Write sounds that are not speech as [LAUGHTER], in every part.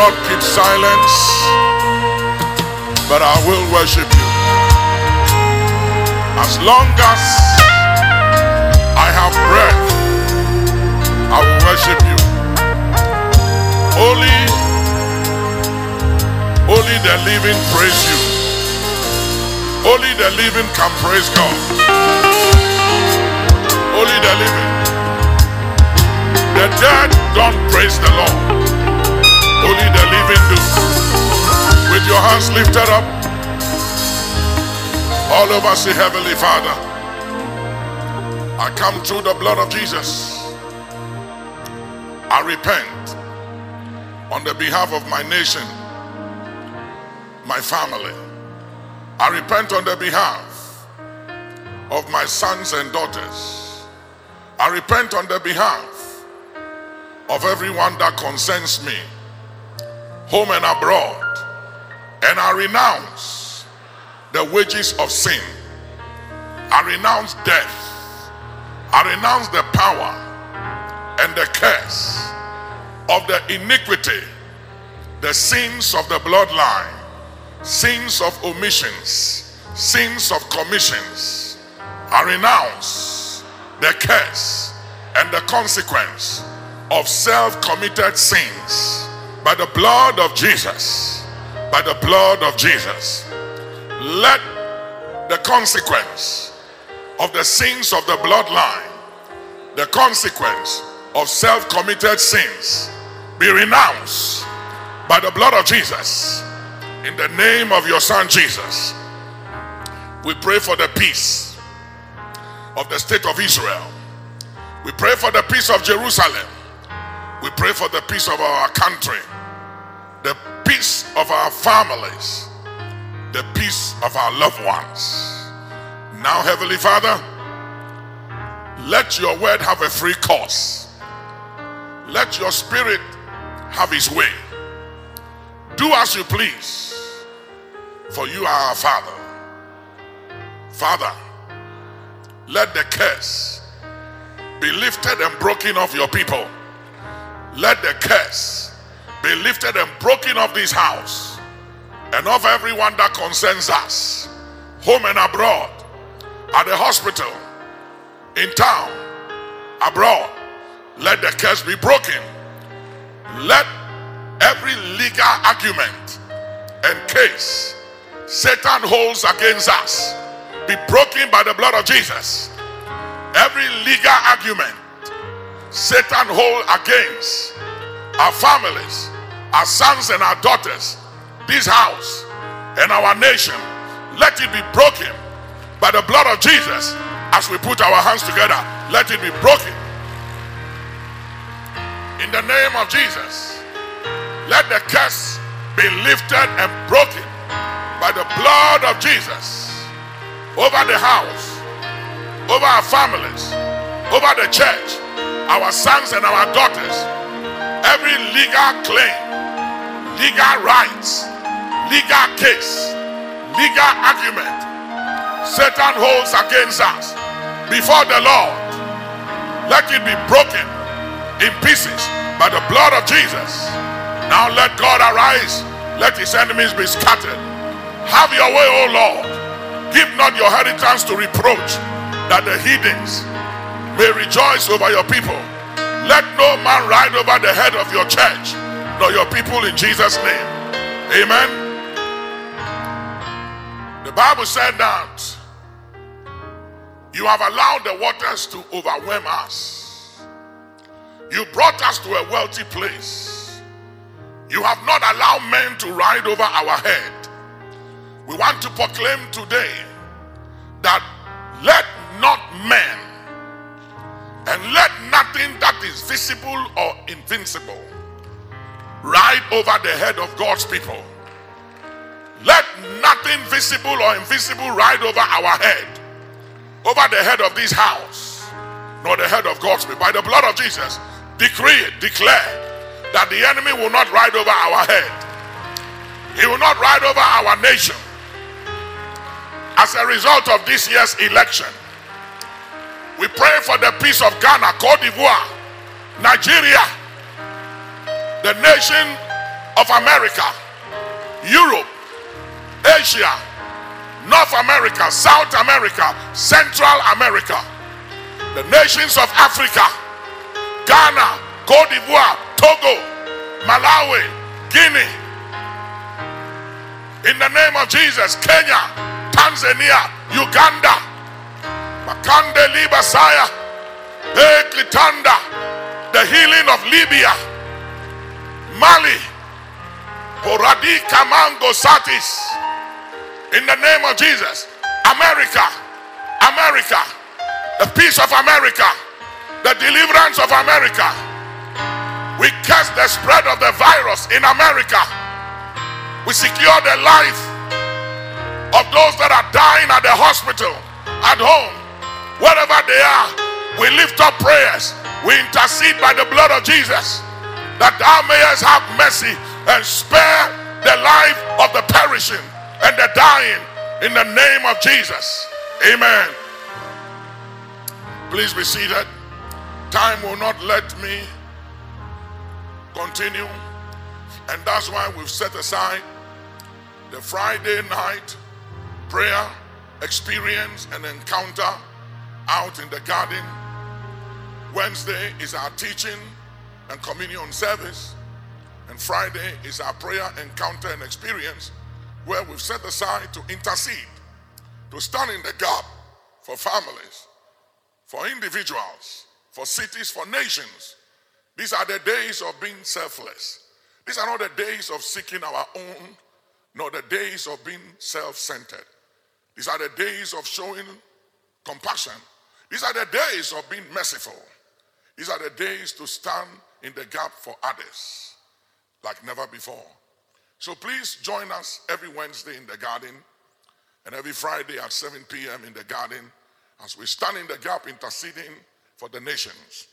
not keep silence, but I will worship you. As long as I have breath, I will worship you. Only, only the living praise you. Only the living can praise God. Only the living. The dead don't praise the Lord. Only the living do. With your hands lifted up, all over say, Heavenly Father, I come through the blood of Jesus. I repent on the behalf of my nation, my family. I repent on the behalf of my sons and daughters. I repent on the behalf of everyone that concerns me, home and abroad. And I renounce the wages of sin. I renounce death. I renounce the power and the curse of the iniquity, the sins of the bloodline, sins of omissions, sins of commissions. I renounce the curse and the consequence of self committed sins by the blood of Jesus. By the blood of Jesus. Let the consequence of the sins of the bloodline, the consequence of self committed sins, be renounced by the blood of Jesus. In the name of your Son Jesus, we pray for the peace of the state of Israel. We pray for the peace of Jerusalem. We pray for the peace of our country, the peace of our families, the peace of our loved ones. Now, Heavenly Father, let your word have a free course. Let your spirit have his way. Do as you please, for you are our Father. Father, let the curse be lifted and broken off your people. Let the curse be lifted and broken off this house and of everyone that concerns us, home and abroad, at the hospital, in town, abroad. Let the curse be broken. Let every legal argument and case Satan holds against us be broken by the blood of Jesus. Every legal argument Satan hold against our families, our sons and our daughters, this house and our nation, let it be broken by the blood of Jesus as we put our hands together. Let it be broken. In the name of Jesus, let the curse be lifted and broken by the blood of Jesus over the house, over our families, over the church, our sons and our daughters. Every legal claim, legal rights, legal case, legal argument Satan holds against us before the Lord. Let it be broken in pieces by the blood of Jesus. Now let God arise. Let his enemies be scattered. Have your way, O Lord. Give not your inheritance to reproach, that the heathens may rejoice over your people. Let no man ride over the head of your church, nor your people in Jesus' name. Amen. The Bible said that you have allowed the waters to overwhelm us. You brought us to a wealthy place. You have not allowed men to ride over our head. We want to proclaim today that let not men and let nothing that is visible or invincible ride over the head of God's people. Let nothing visible or invisible ride over our head, over the head of this house, nor the head of God's people. By the blood of Jesus, decree it, declare that the enemy will not ride over our head. He will not ride over our nation. As a result of this year's election, we pray for the peace of Ghana, Cote d'Ivoire, Nigeria, the nation of America, Europe, Asia, North America, South America, Central America, the nations of Africa, Ghana, Cote d'Ivoire, Togo, Malawi, Guinea. In the name of Jesus, Kenya, Tanzania, Uganda, Makande Libasaya, Ekitanda, the healing of Libya, Mali, Horadi Kamango Satis. In the name of Jesus, America, America, the peace of America, the deliverance of America. We curse the spread of the virus in America. We secure the life of those that are dying at the hospital, at home, wherever they are. We lift up prayers. We intercede by the blood of Jesus that thou mayest have mercy and spare the life of the perishing and the dying in the name of Jesus. Amen. Please be seated. Time will not let me continue, and that's why we've set aside the Friday night prayer experience and encounter out in the garden. Wednesday is our teaching and communion service, and Friday is our prayer encounter and experience where we've set aside to intercede, to stand in the gap for families, for individuals, for cities, for nations. These are the days of being selfless. These are not the days of seeking our own, nor the days of being self centered. These are the days of showing compassion. These are the days of being merciful. These are the days to stand in the gap for others like never before. So please join us every Wednesday in the garden and every Friday at 7 p.m. in the garden as we stand in the gap interceding for the nations.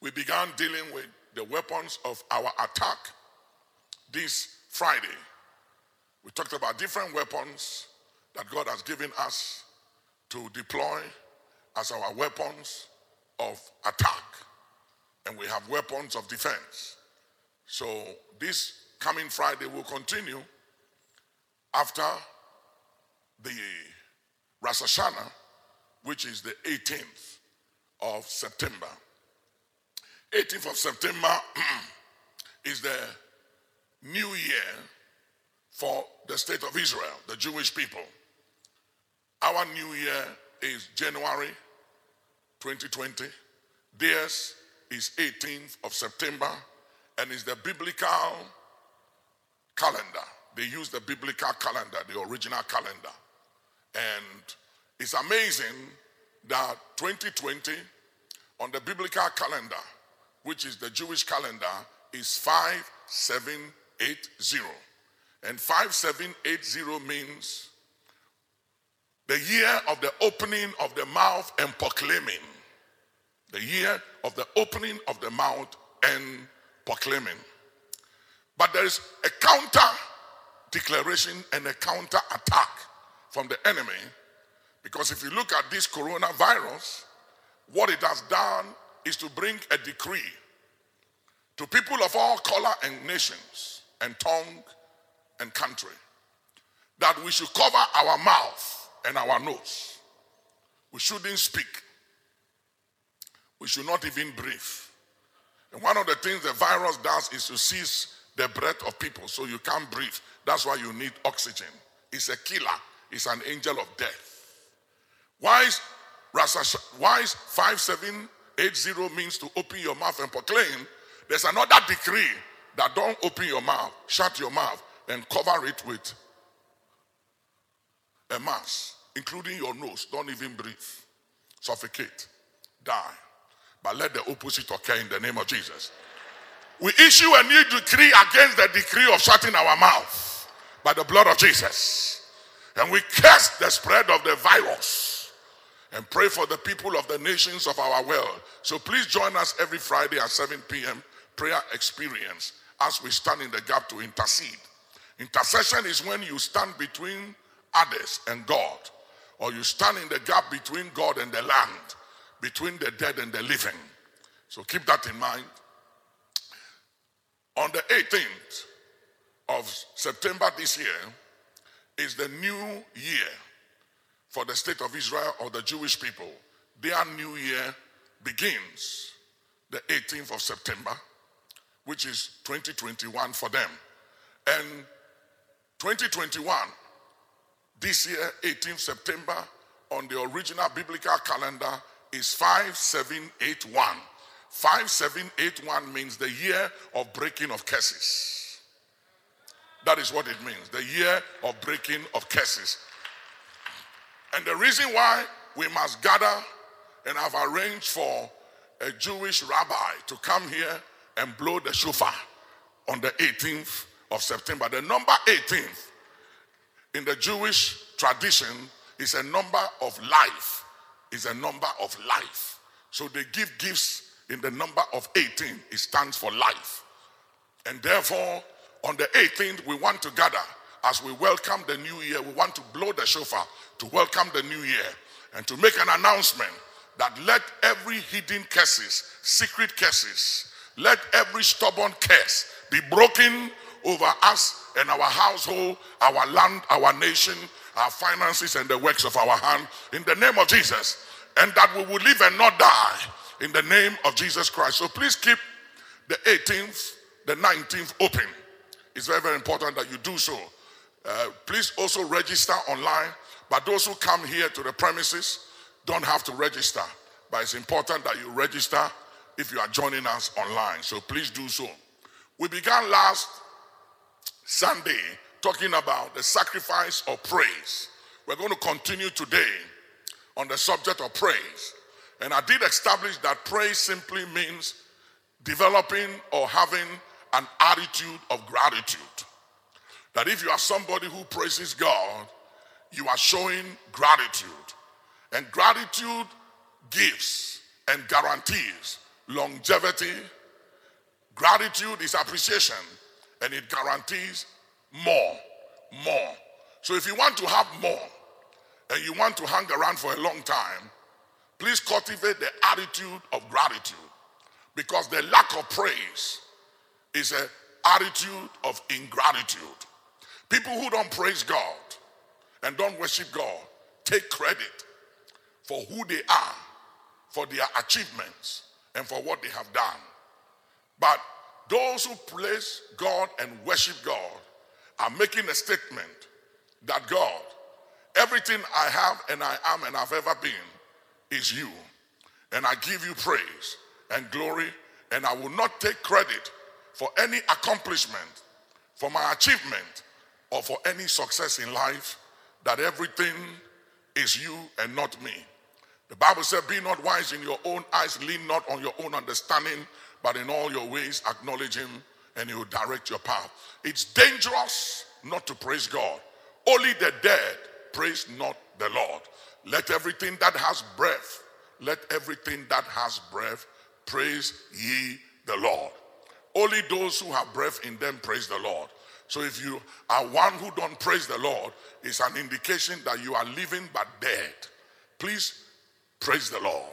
We began dealing with the weapons of our attack this Friday. We talked about different weapons that God has given us to deploy as our weapons of attack. And we have weapons of defense. So this coming Friday will continue after the Rosh Hashanah, which is the 18th of September. 18th of September [CLEARS THROAT] is the new year for the state of Israel, the Jewish people. Our new year is January 2020. Theirs is 18th of September and is the biblical calendar. They use the biblical calendar, the original calendar. And it's amazing that 2020 on the biblical calendar, which is the Jewish calendar, is 5780. And 5780 means the year of the opening of the mouth and proclaiming. The year of the opening of the mouth and proclaiming. But there is a counter declaration and a counter attack from the enemy. Because if you look at this coronavirus, what it has done is to bring a decree to people of all color and nations and tongue and country that we should cover our mouth and our nose. We shouldn't speak. We should not even breathe. And one of the things the virus does is to seize the breath of people so you can't breathe. That's why you need oxygen. It's a killer, it's an angel of death. Why is, why is 5780 means to open your mouth and proclaim? There's another decree that don't open your mouth, shut your mouth, and cover it with a mask, including your nose. Don't even breathe, suffocate, die. But let the opposite occur in the name of Jesus. We issue a new decree against the decree of shutting our mouth by the blood of Jesus. And we curse the spread of the virus and pray for the people of the nations of our world. So please join us every Friday at 7 p.m. prayer experience as we stand in the gap to intercede. Intercession is when you stand between others and God, or you stand in the gap between God and the land, between the dead and the living. So keep that in mind. On the 18th of September this year is the new year for the state of Israel or the Jewish people. Their new year begins the 18th of September, which is 2021 for them. And 2021, this year, 18th September, on the original biblical calendar is 5781. 5781 means the year of breaking of curses. That is what it means the year of breaking of curses. And the reason why we must gather and have arranged for a Jewish rabbi to come here and blow the shofar on the 18th of September. The number 18th in the Jewish tradition is a number of life, is a number of life. So they give gifts in the number of 18. It stands for life. And therefore, on the 18th, we want to gather as we welcome the new year. We want to blow the shofar to welcome the new year and to make an announcement that let every hidden curses, secret curses, let every stubborn curse be broken over us and our household, our land, our nation, our finances, and the works of our hand in the name of Jesus. And that we will live and not die in the name of Jesus Christ. So please keep the 18th, the 19th open. It's very, very important that you do so. Uh, please also register online. But those who come here to the premises don't have to register. But it's important that you register if you are joining us online. So please do so. We began last Sunday talking about the sacrifice of praise. We're going to continue today on the subject of praise. And I did establish that praise simply means developing or having an attitude of gratitude. That if you are somebody who praises God, you are showing gratitude. And gratitude gives and guarantees longevity. Gratitude is appreciation and it guarantees more, more. So if you want to have more and you want to hang around for a long time, please cultivate the attitude of gratitude because the lack of praise is an attitude of ingratitude. People who don't praise God and don't worship God take credit for who they are, for their achievements, and for what they have done. But those who praise God and worship God are making a statement that God, everything I have and I am and I've ever been is you. And I give you praise and glory, and I will not take credit for any accomplishment, for my achievement, or for any success in life, that everything is you and not me. The Bible said, Be not wise in your own eyes, lean not on your own understanding, but in all your ways acknowledge him and he will direct your path. It's dangerous not to praise God. Only the dead praise not the Lord. Let everything that has breath, let everything that has breath praise ye the Lord. Only those who have breath in them praise the Lord. So if you are one who don't praise the Lord, it's an indication that you are living but dead. Please praise the Lord.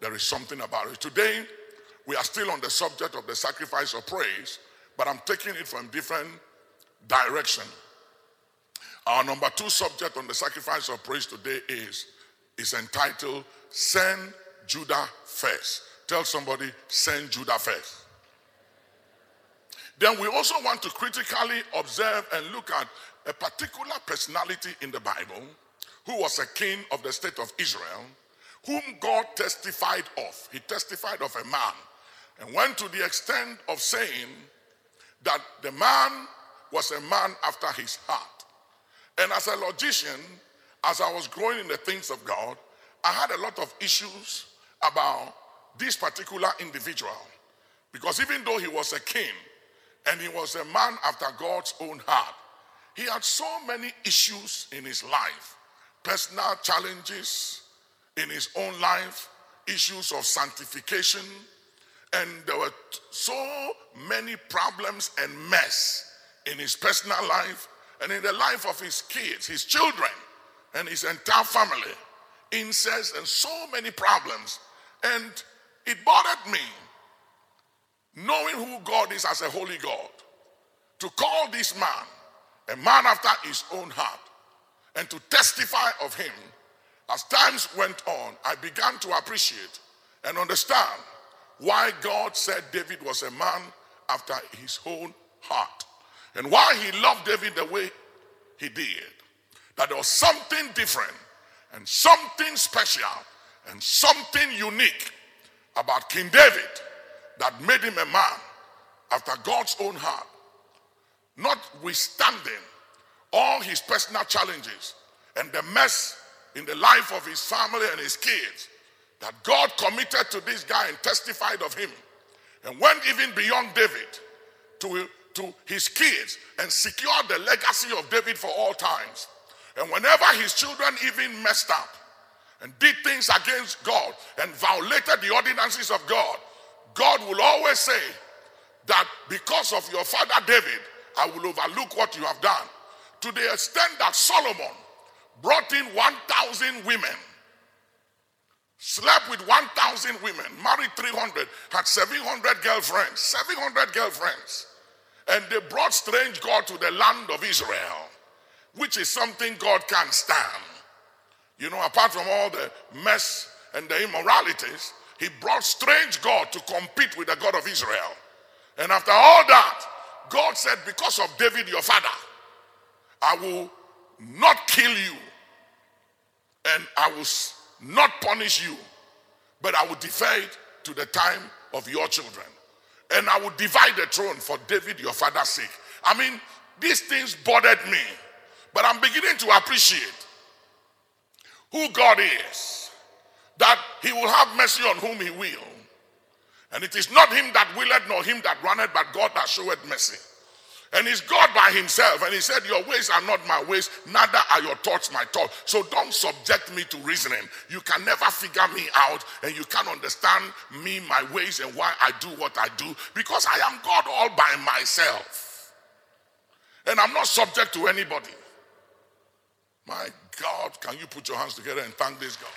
There is something about it. Today, we are still on the subject of the sacrifice of praise, but I'm taking it from different direction. Our number two subject on the sacrifice of praise today is, is entitled Send Judah First. Tell somebody, send Judah first. Then we also want to critically observe and look at a particular personality in the Bible who was a king of the state of Israel, whom God testified of. He testified of a man and went to the extent of saying that the man was a man after his heart. And as a logician, as I was growing in the things of God, I had a lot of issues about this particular individual. Because even though he was a king and he was a man after God's own heart, he had so many issues in his life personal challenges in his own life, issues of sanctification, and there were so many problems and mess in his personal life and in the life of his kids, his children, and his entire family. Incest and so many problems. And it bothered me. knowing who God is as a holy God, to call this man a man after his own heart and to testify of him, as times went on, I began to appreciate and understand why God said David was a man after his own heart and why he loved David the way he did. That there was something different and something special and something unique about King David that made him a man after God's own heart. Notwithstanding all his personal challenges and the mess in the life of his family and his kids, that God committed to this guy and testified of him and went even beyond David to, to his kids and secured the legacy of David for all times. And whenever his children even messed up and did things against God and violated the ordinances of God, God will always say that because of your father David, I will overlook what you have done. To the extent that Solomon brought in 1,000 women, slept with 1,000 women, married 300, had 700 girlfriends, 700 girlfriends. And they brought strange God to the land of Israel, which is something God can't stand. You know, apart from all the mess and the immoralities, he brought strange God to compete with the God of Israel. And after all that, God said, Because of David, your father, I will not kill you and I will not punish you, but I will defer it to the time of your children. And I will divide the throne for David, your father's sake. I mean, these things bothered me, but I'm beginning to appreciate who God is, that He will have mercy on whom He will. And it is not Him that willeth, nor Him that runneth, but God that showeth mercy. And he's God by himself. And he said, Your ways are not my ways, neither are your thoughts my thoughts. So don't subject me to reasoning. You can never figure me out, and you can't understand me, my ways, and why I do what I do, because I am God all by myself. And I'm not subject to anybody. My God, can you put your hands together and thank this God?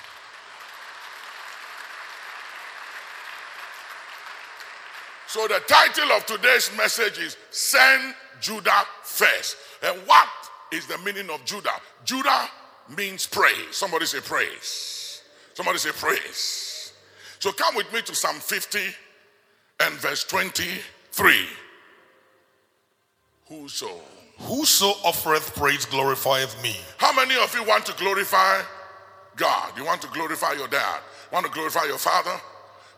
So the title of today's message is Send Judah First. And what is the meaning of Judah? Judah means praise. Somebody say praise. Somebody say praise. So come with me to Psalm 50 and verse 23. Whoso. Whoso offereth praise glorifieth me. How many of you want to glorify God? You want to glorify your dad? Want to glorify your father?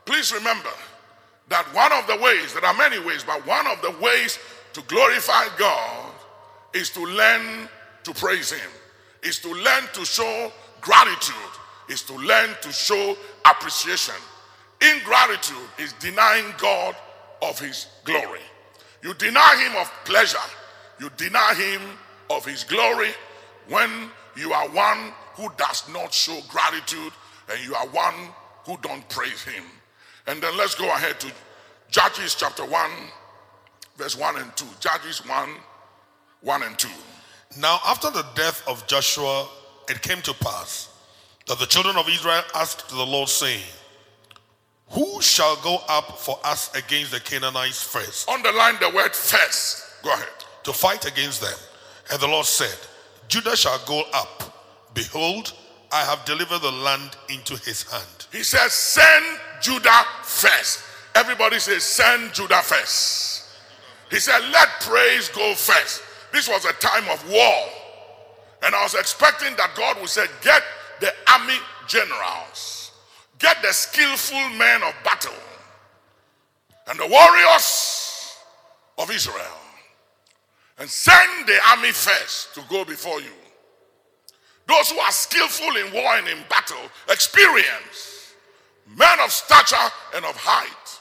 Please remember that one of the ways, there are many ways, but one of the ways to glorify God is to learn to praise Him, is to learn to show gratitude, is to learn to show appreciation. Ingratitude is denying God of His glory. You deny Him of pleasure, you deny Him of His glory when you are one who does not show gratitude and you are one who don't praise Him. And then let's go ahead to Judges chapter 1, verse 1 and 2. Judges 1, 1 and 2. Now, after the death of Joshua, it came to pass that the children of Israel asked the Lord, saying, Who shall go up for us against the Canaanites first? Underline the word first. Go ahead. To fight against them. And the Lord said, Judah shall go up. Behold, I have delivered the land into his hand. He says, Send Judah first. Everybody says, Send Judah first. He said, Let praise go first. This was a time of war. And I was expecting that God would say, Get the army generals, get the skillful men of battle, and the warriors of Israel, and send the army first to go before you. Those who are skillful in war and in battle, experience, men of stature and of height,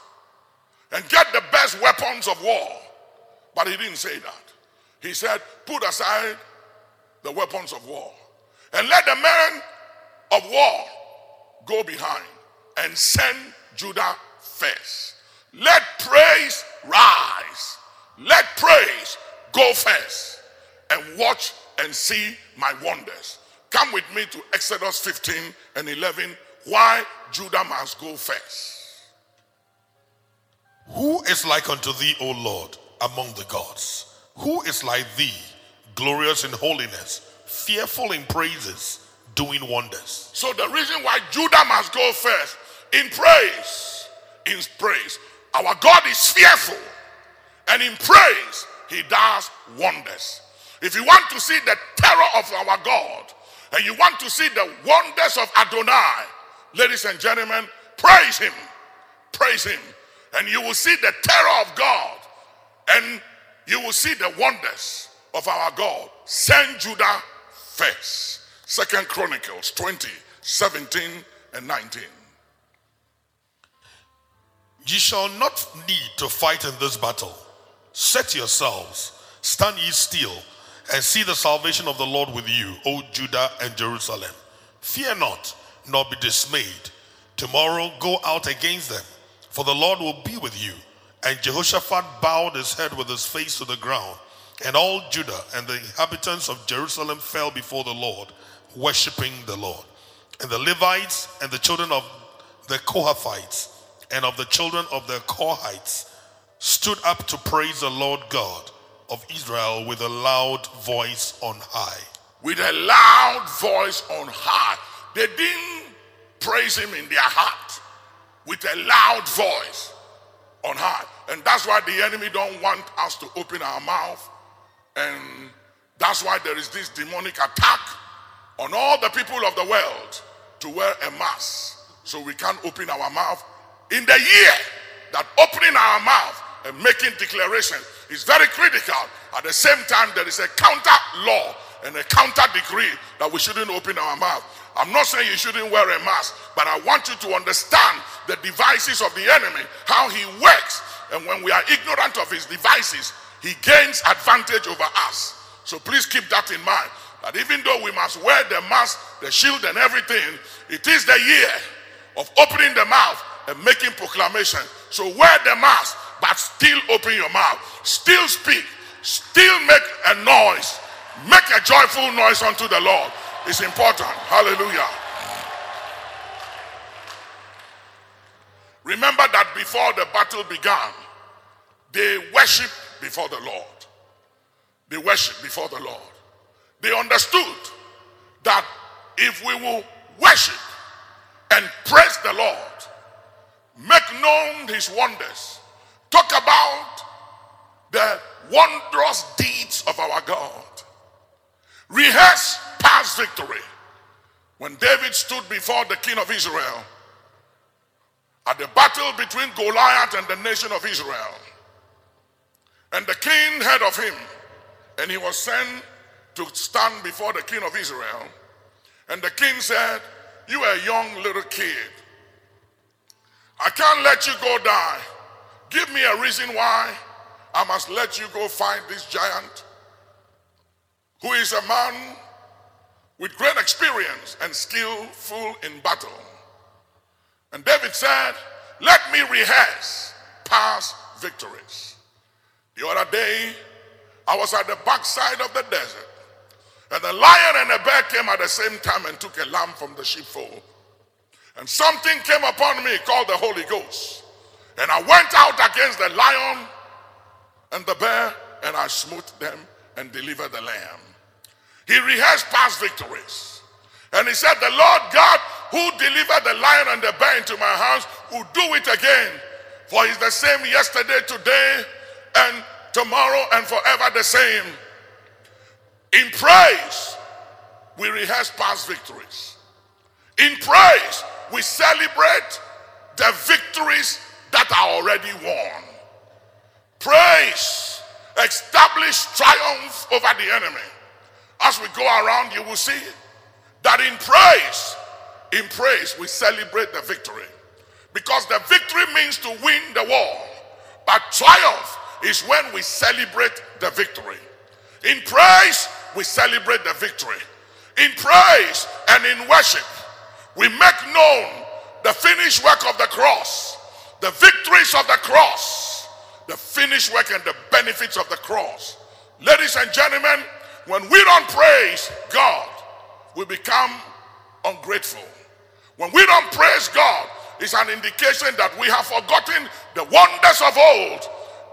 and get the best weapons of war. But he didn't say that. He said, put aside the weapons of war and let the men of war go behind and send Judah first. Let praise rise. Let praise go first and watch and see my wonders. Come with me to Exodus 15 and 11. Why Judah must go first. Who is like unto thee, O Lord, among the gods? Who is like thee, glorious in holiness, fearful in praises, doing wonders? So the reason why Judah must go first in praise, in praise. Our God is fearful, and in praise, He does wonders. If you want to see the terror of our God, and you want to see the wonders of Adonai, ladies and gentlemen, praise Him. Praise Him. And you will see the terror of God, and you will see the wonders of our God. Send Judah first. Second Chronicles 20, 17, and 19. Ye shall not need to fight in this battle. Set yourselves, stand ye still, and see the salvation of the Lord with you, O Judah and Jerusalem. Fear not, nor be dismayed. Tomorrow go out against them, for the Lord will be with you. And Jehoshaphat bowed his head with his face to the ground, and all Judah and the inhabitants of Jerusalem fell before the Lord, worshiping the Lord. And the Levites and the children of the Kohathites and of the children of the Korhites stood up to praise the Lord God of Israel with a loud voice on high. With a loud voice on high. They didn't praise him in their heart. With a loud voice on high. And that's why the enemy don't want us to open our mouth. And that's why there is this demonic attack on all the people of the world to wear a mask so we can't open our mouth in the year that opening our mouth and making declaration is very critical. At the same time, there is a counter law and a counter decree that we shouldn't open our mouth. I'm not saying you shouldn't wear a mask, but I want you to understand the devices of the enemy, how he works. And when we are ignorant of his devices, he gains advantage over us. So please keep that in mind. That even though we must wear the mask, the shield, and everything, it is the year of opening the mouth and making proclamation. So wear the mask, but still open your mouth. Still speak. Still make a noise. Make a joyful noise unto the Lord. It's important. Hallelujah. Remember that before the battle began, they worshiped before the Lord. They worshiped before the Lord. They understood that if we will worship and praise the Lord, make known his wonders, talk about the wondrous deeds of our God, rehearse past victory. When David stood before the king of Israel at the battle between Goliath and the nation of Israel, and the king heard of him, and he was sent to stand before the king of Israel. And the king said, You are a young little kid. I can't let you go die. Give me a reason why I must let you go find this giant who is a man with great experience and skillful in battle. And David said, Let me rehearse past victories. The other day, I was at the backside of the desert, and the lion and a bear came at the same time and took a lamb from the sheepfold. And something came upon me called the Holy Ghost. And I went out against the lion and the bear, and I smote them and delivered the lamb. He rehearsed past victories. And he said, The Lord God who delivered the lion and the bear into my hands will do it again. For he's the same yesterday, today, and tomorrow, and forever the same. In praise, we rehearse past victories. In praise, we celebrate the victories that are already won. Praise, establish triumph over the enemy. As we go around, you will see that in praise, in praise, we celebrate the victory. Because the victory means to win the war. But triumph is when we celebrate the victory. In praise, we celebrate the victory. In praise and in worship, we make known the finished work of the cross, the victories of the cross, the finished work and the benefits of the cross. Ladies and gentlemen, when we don't praise God, we become ungrateful. When we don't praise God, it's an indication that we have forgotten the wonders of old.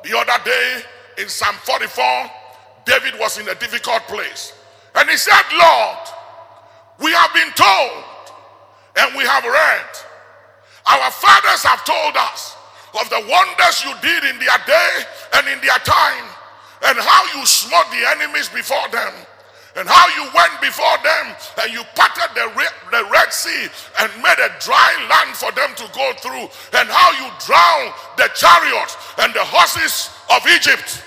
The other day in Psalm 44, David was in a difficult place. And he said, Lord, we have been told and we have read. Our fathers have told us of the wonders you did in their day and in their time, and how you smote the enemies before them, and how you went before them and you parted the, the Red Sea and made a dry land for them to go through, and how you drowned the chariots and the horses of Egypt,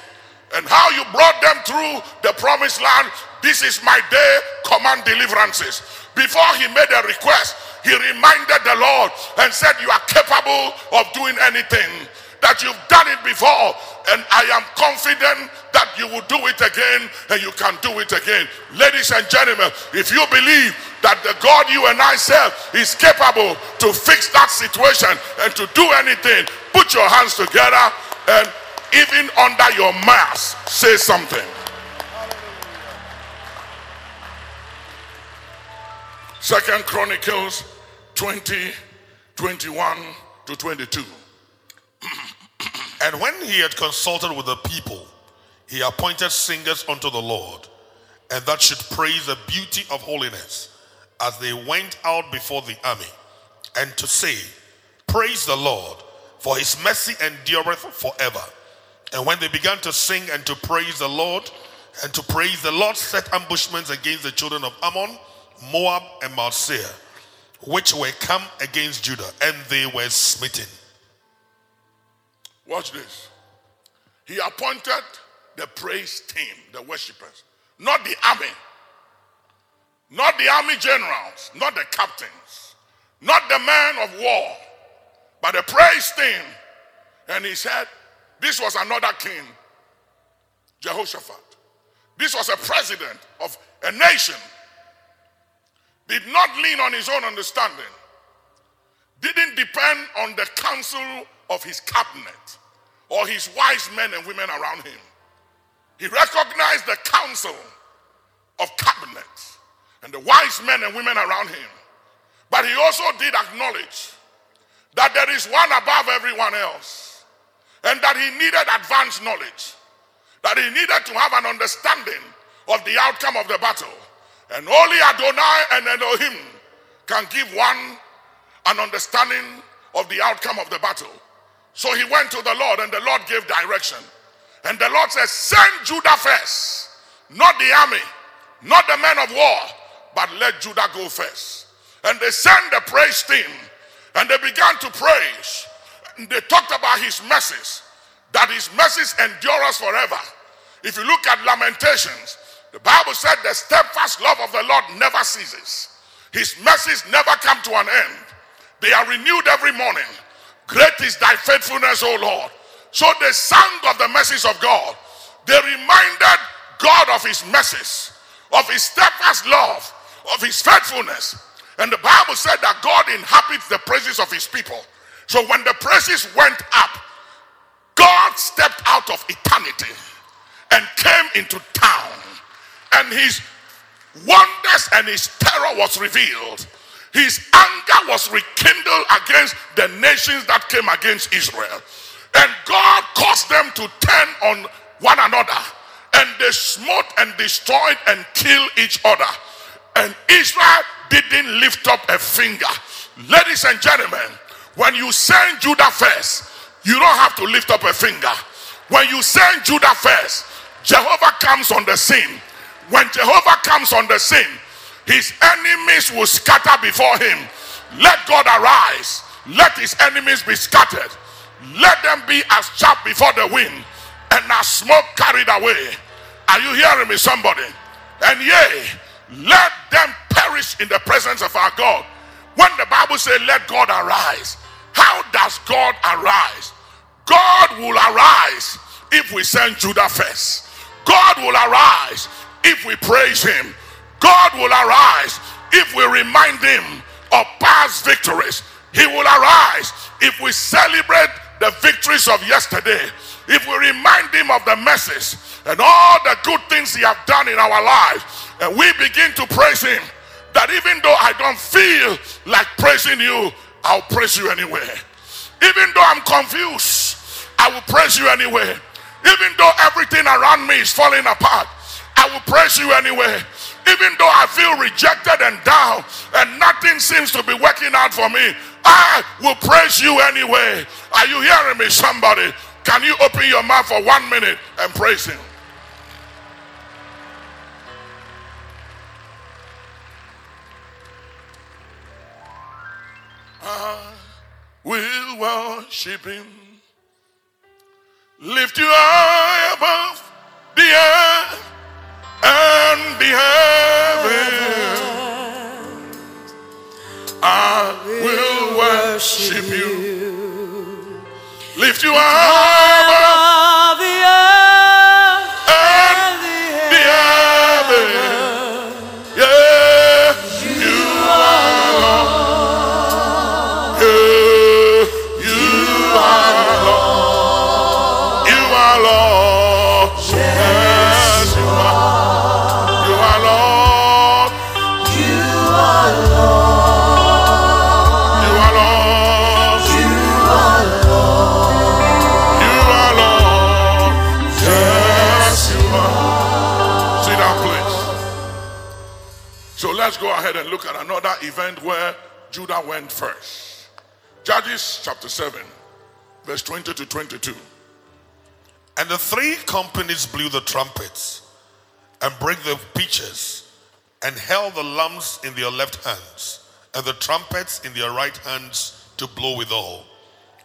and how you brought them through the promised land. This is my day, command deliverances. Before he made a request, he reminded the Lord and said, You are capable of doing anything, that you've done it before, and I am confident that you will do it again and you can do it again. Ladies and gentlemen, if you believe that the God you and I serve is capable to fix that situation and to do anything, put your hands together and even under your mask, say something. Second Chronicles 20, 21 to 22. [CLEARS THROAT] And when he had consulted with the people, he appointed singers unto the Lord, and that should praise the beauty of holiness as they went out before the army, and to say, Praise the Lord, for his mercy endureth forever. And when they began to sing and to praise the Lord, and to praise the Lord, set ambushments against the children of Ammon, Moab, and Mount Seir, which were come against Judah, and they were smitten. Watch this. He appointed the praise team, the worshippers, not the army, not the army generals, not the captains, not the men of war, but the praise team. And he said, This was another king, Jehoshaphat. This was a president of a nation. Did not lean on his own understanding, didn't depend on the counsel of his cabinet or his wise men and women around him. He recognized the counsel of cabinet and the wise men and women around him. But he also did acknowledge that there is one above everyone else and that he needed advanced knowledge, that he needed to have an understanding of the outcome of the battle. And only Adonai and Elohim can give one an understanding of the outcome of the battle. So he went to the Lord, and the Lord gave direction. And the Lord said, Send Judah first, not the army, not the men of war, but let Judah go first. And they sent the praise team, and they began to praise. And they talked about his mercies, that his mercies endure us forever. If you look at Lamentations, the Bible said the steadfast love of the Lord never ceases. His mercies never come to an end. They are renewed every morning. Great is thy faithfulness, O Lord. So they sang of the mercies of God. They reminded God of his mercies, of his steadfast love, of his faithfulness. And the Bible said that God inhabits the praises of his people. So when the praises went up, God stepped out of eternity and came into town. And his wonders and his terror was revealed. His anger was rekindled against the nations that came against Israel. And God caused them to turn on one another. And they smote and destroyed and killed each other. And Israel didn't lift up a finger. Ladies and gentlemen, when you send Judah first, you don't have to lift up a finger. When you send Judah first, Jehovah comes on the scene. When Jehovah comes on the scene, his enemies will scatter before him. Let God arise. Let his enemies be scattered. Let them be as chaff before the wind and as smoke carried away. Are you hearing me, somebody? And yea, let them perish in the presence of our God. When the Bible says, Let God arise, how does God arise? God will arise if we send Judah first. God will arise if we praise him. God will arise if we remind him of past victories. He will arise if we celebrate the victories of yesterday. If we remind him of the message and all the good things he has done in our lives, and we begin to praise him, that even though I don't feel like praising you, I'll praise you anyway. Even though I'm confused, I will praise you anyway. Even though everything around me is falling apart, I will praise you anyway. Even though I feel rejected and down and nothing seems to be working out for me, I will praise you anyway. Are you hearing me, somebody? Can you open your mouth for one minute and praise Him? I will worship Him, lift you high above the earth and heavens. I will worship you, lift you high and look at another event where Judah went first. Judges chapter 7, verse 20 to 22. And the three companies blew the trumpets and brake the pitchers and held the lamps in their left hands and the trumpets in their right hands to blow withal.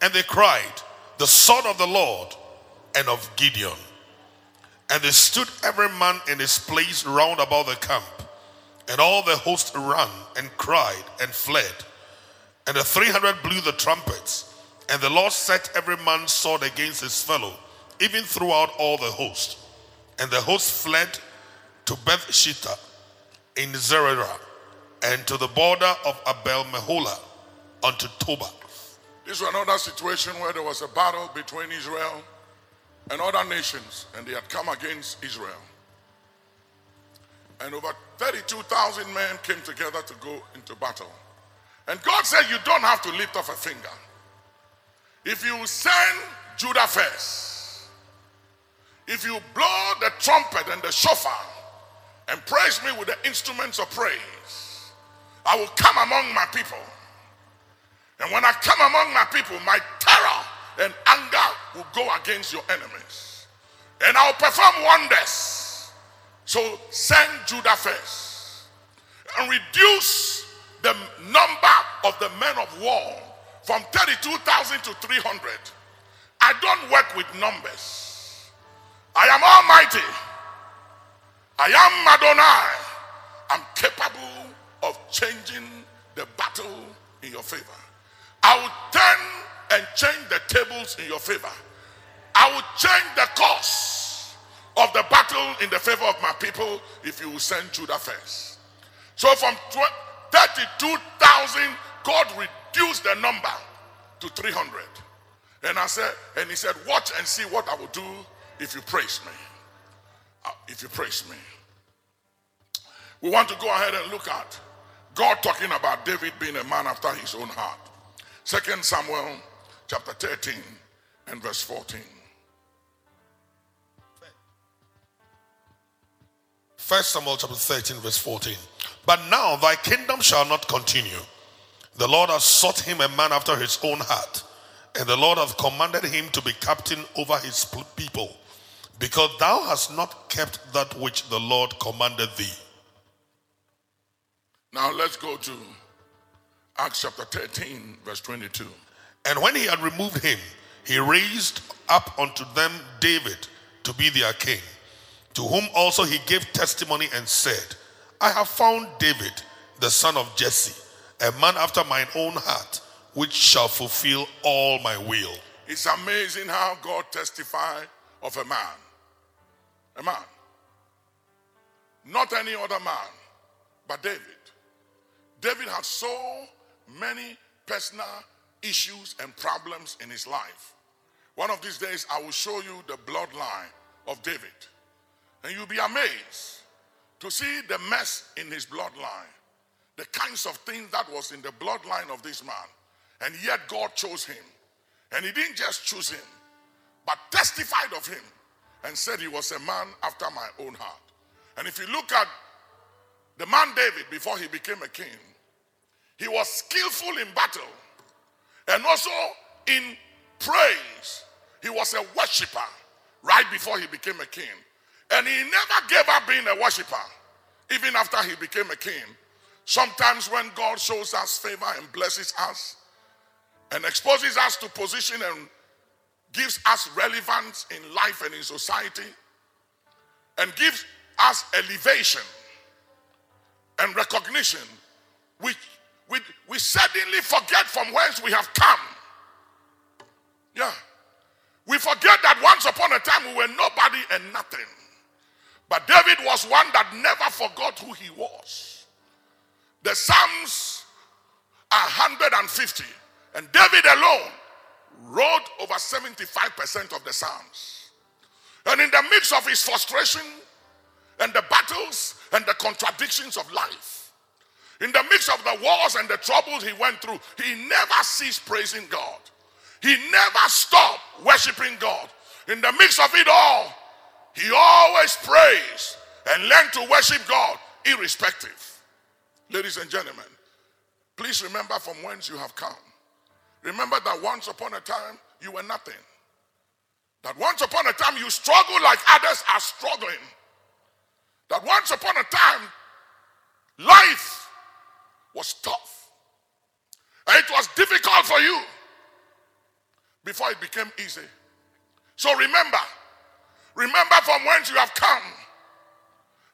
And they cried, The sword of the Lord and of Gideon. And they stood every man in his place round about the camp. And all the host ran and cried and fled. And the 300 blew the trumpets. And the Lord set every man's sword against his fellow, even throughout all the host. And the host fled to Beth Shittah in Zererah, and to the border of Abel Meholah unto Toba. This was another situation where there was a battle between Israel and other nations, and they had come against Israel. And over 32,000 men came together to go into battle. And God said, You don't have to lift up a finger. If you send Judah first, if you blow the trumpet and the shofar and praise me with the instruments of praise, I will come among my people. And when I come among my people, my terror and anger will go against your enemies. And I'll perform wonders. So send Judah first and reduce the number of the men of war from 32,000 to 300. I don't work with numbers. I am almighty. I am Adonai. I'm capable of changing the battle in your favor. I will turn and change the tables in your favor. I will change the course of the battle in the favor of my people if you will send Judah first. So from tw- 32,000, God reduced the number to 300. And I said, and he said, watch and see what I will do if you praise me. Uh, If you praise me. We want to go ahead and look at God talking about David being a man after his own heart. Second Samuel chapter 13 and verse 14. First Samuel chapter 13, verse 14. But now thy kingdom shall not continue. The Lord has sought him a man after his own heart, and the Lord hath commanded him to be captain over his people, because thou hast not kept that which the Lord commanded thee. Now let's go to Acts chapter 13, verse 22. And when he had removed him, he raised up unto them David to be their king, to whom also he gave testimony and said, I have found David, the son of Jesse, a man after mine own heart, which shall fulfill all my will. It's amazing how God testified of a man. A man. Not any other man, but David. David had so many personal issues and problems in his life. One of these days, I will show you the bloodline of David. And you'll be amazed to see the mess in his bloodline, the kinds of things that was in the bloodline of this man. And yet God chose him. And he didn't just choose him, but testified of him and said he was a man after my own heart. And if you look at the man David before he became a king, he was skillful in battle and also in praise. He was a worshiper right before he became a king. And he never gave up being a worshiper, even after he became a king. Sometimes when God shows us favor and blesses us and exposes us to position and gives us relevance in life and in society and gives us elevation and recognition, we, we, we suddenly forget from whence we have come. Yeah. We forget that once upon a time we were nobody and nothing. But David was one that never forgot who he was. The Psalms are 150, and David alone wrote over 75% of the Psalms. And in the midst of his frustration and the battles and the contradictions of life, in the midst of the wars and the troubles he went through, he never ceased praising God. He never stopped worshiping God. In the midst of it all, he always prays and learned to worship God irrespective. Ladies and gentlemen, please remember from whence you have come. Remember that once upon a time you were nothing. That once upon a time you struggled like others are struggling. That once upon a time life was tough. And it was difficult for you before it became easy. So remember, remember from whence you have come.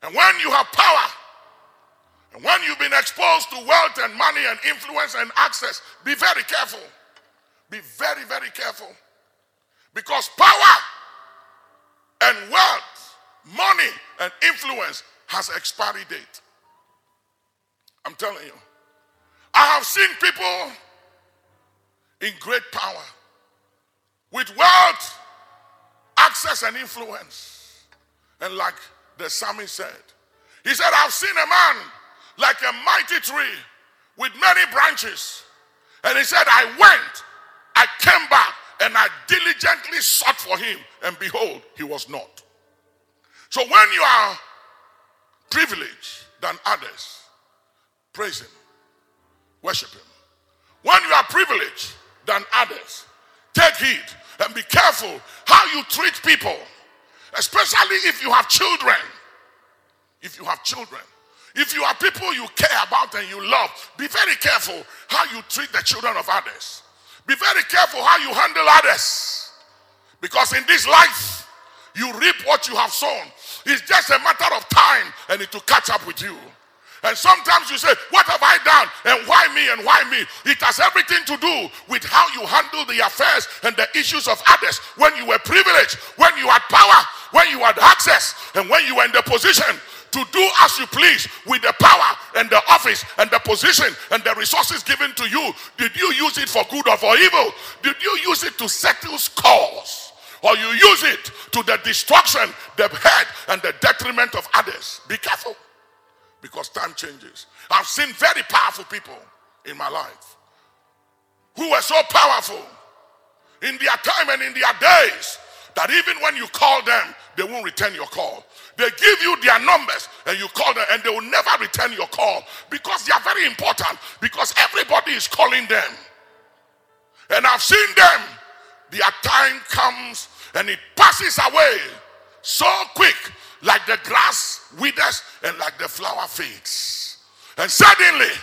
And when you have power, and when you've been exposed to wealth and money and influence and access, be very careful. Be very, very careful. Because power and wealth, money and influence has expiry date. I'm telling you. I have seen people in great power with wealth, access, and influence. And like the psalmist said, he said, I've seen a man like a mighty tree with many branches. And he said, I went, I came back, and I diligently sought for him, and behold, he was not. So when you are privileged than others, praise him, worship him. When you are privileged than others, take heed and be careful how you treat people, especially if you have children. If you have children, if you are people you care about and you love, be very careful how you treat the children of others. Be very careful how you handle others. Because in this life, you reap what you have sown. It's just a matter of time and it will catch up with you. And sometimes you say, What have I done? And why me? And why me? It has everything to do with how you handle the affairs and the issues of others when you were privileged, when you had power, when you had access, and when you were in the position to do as you please with the power and the office and the position and the resources given to you. Did you use it for good or for evil? Did you use it to settle scores? Or you use it to the destruction, the head, and the detriment of others? Be careful because time changes. I've seen very powerful people in my life who were so powerful in their time and in their days that even when you call them, they won't return your call. They give you their numbers and you call them and they will never return your call because they are very important because everybody is calling them. And I've seen them. Their time comes and it passes away so quick like the grass withers and like the flower fades. And suddenly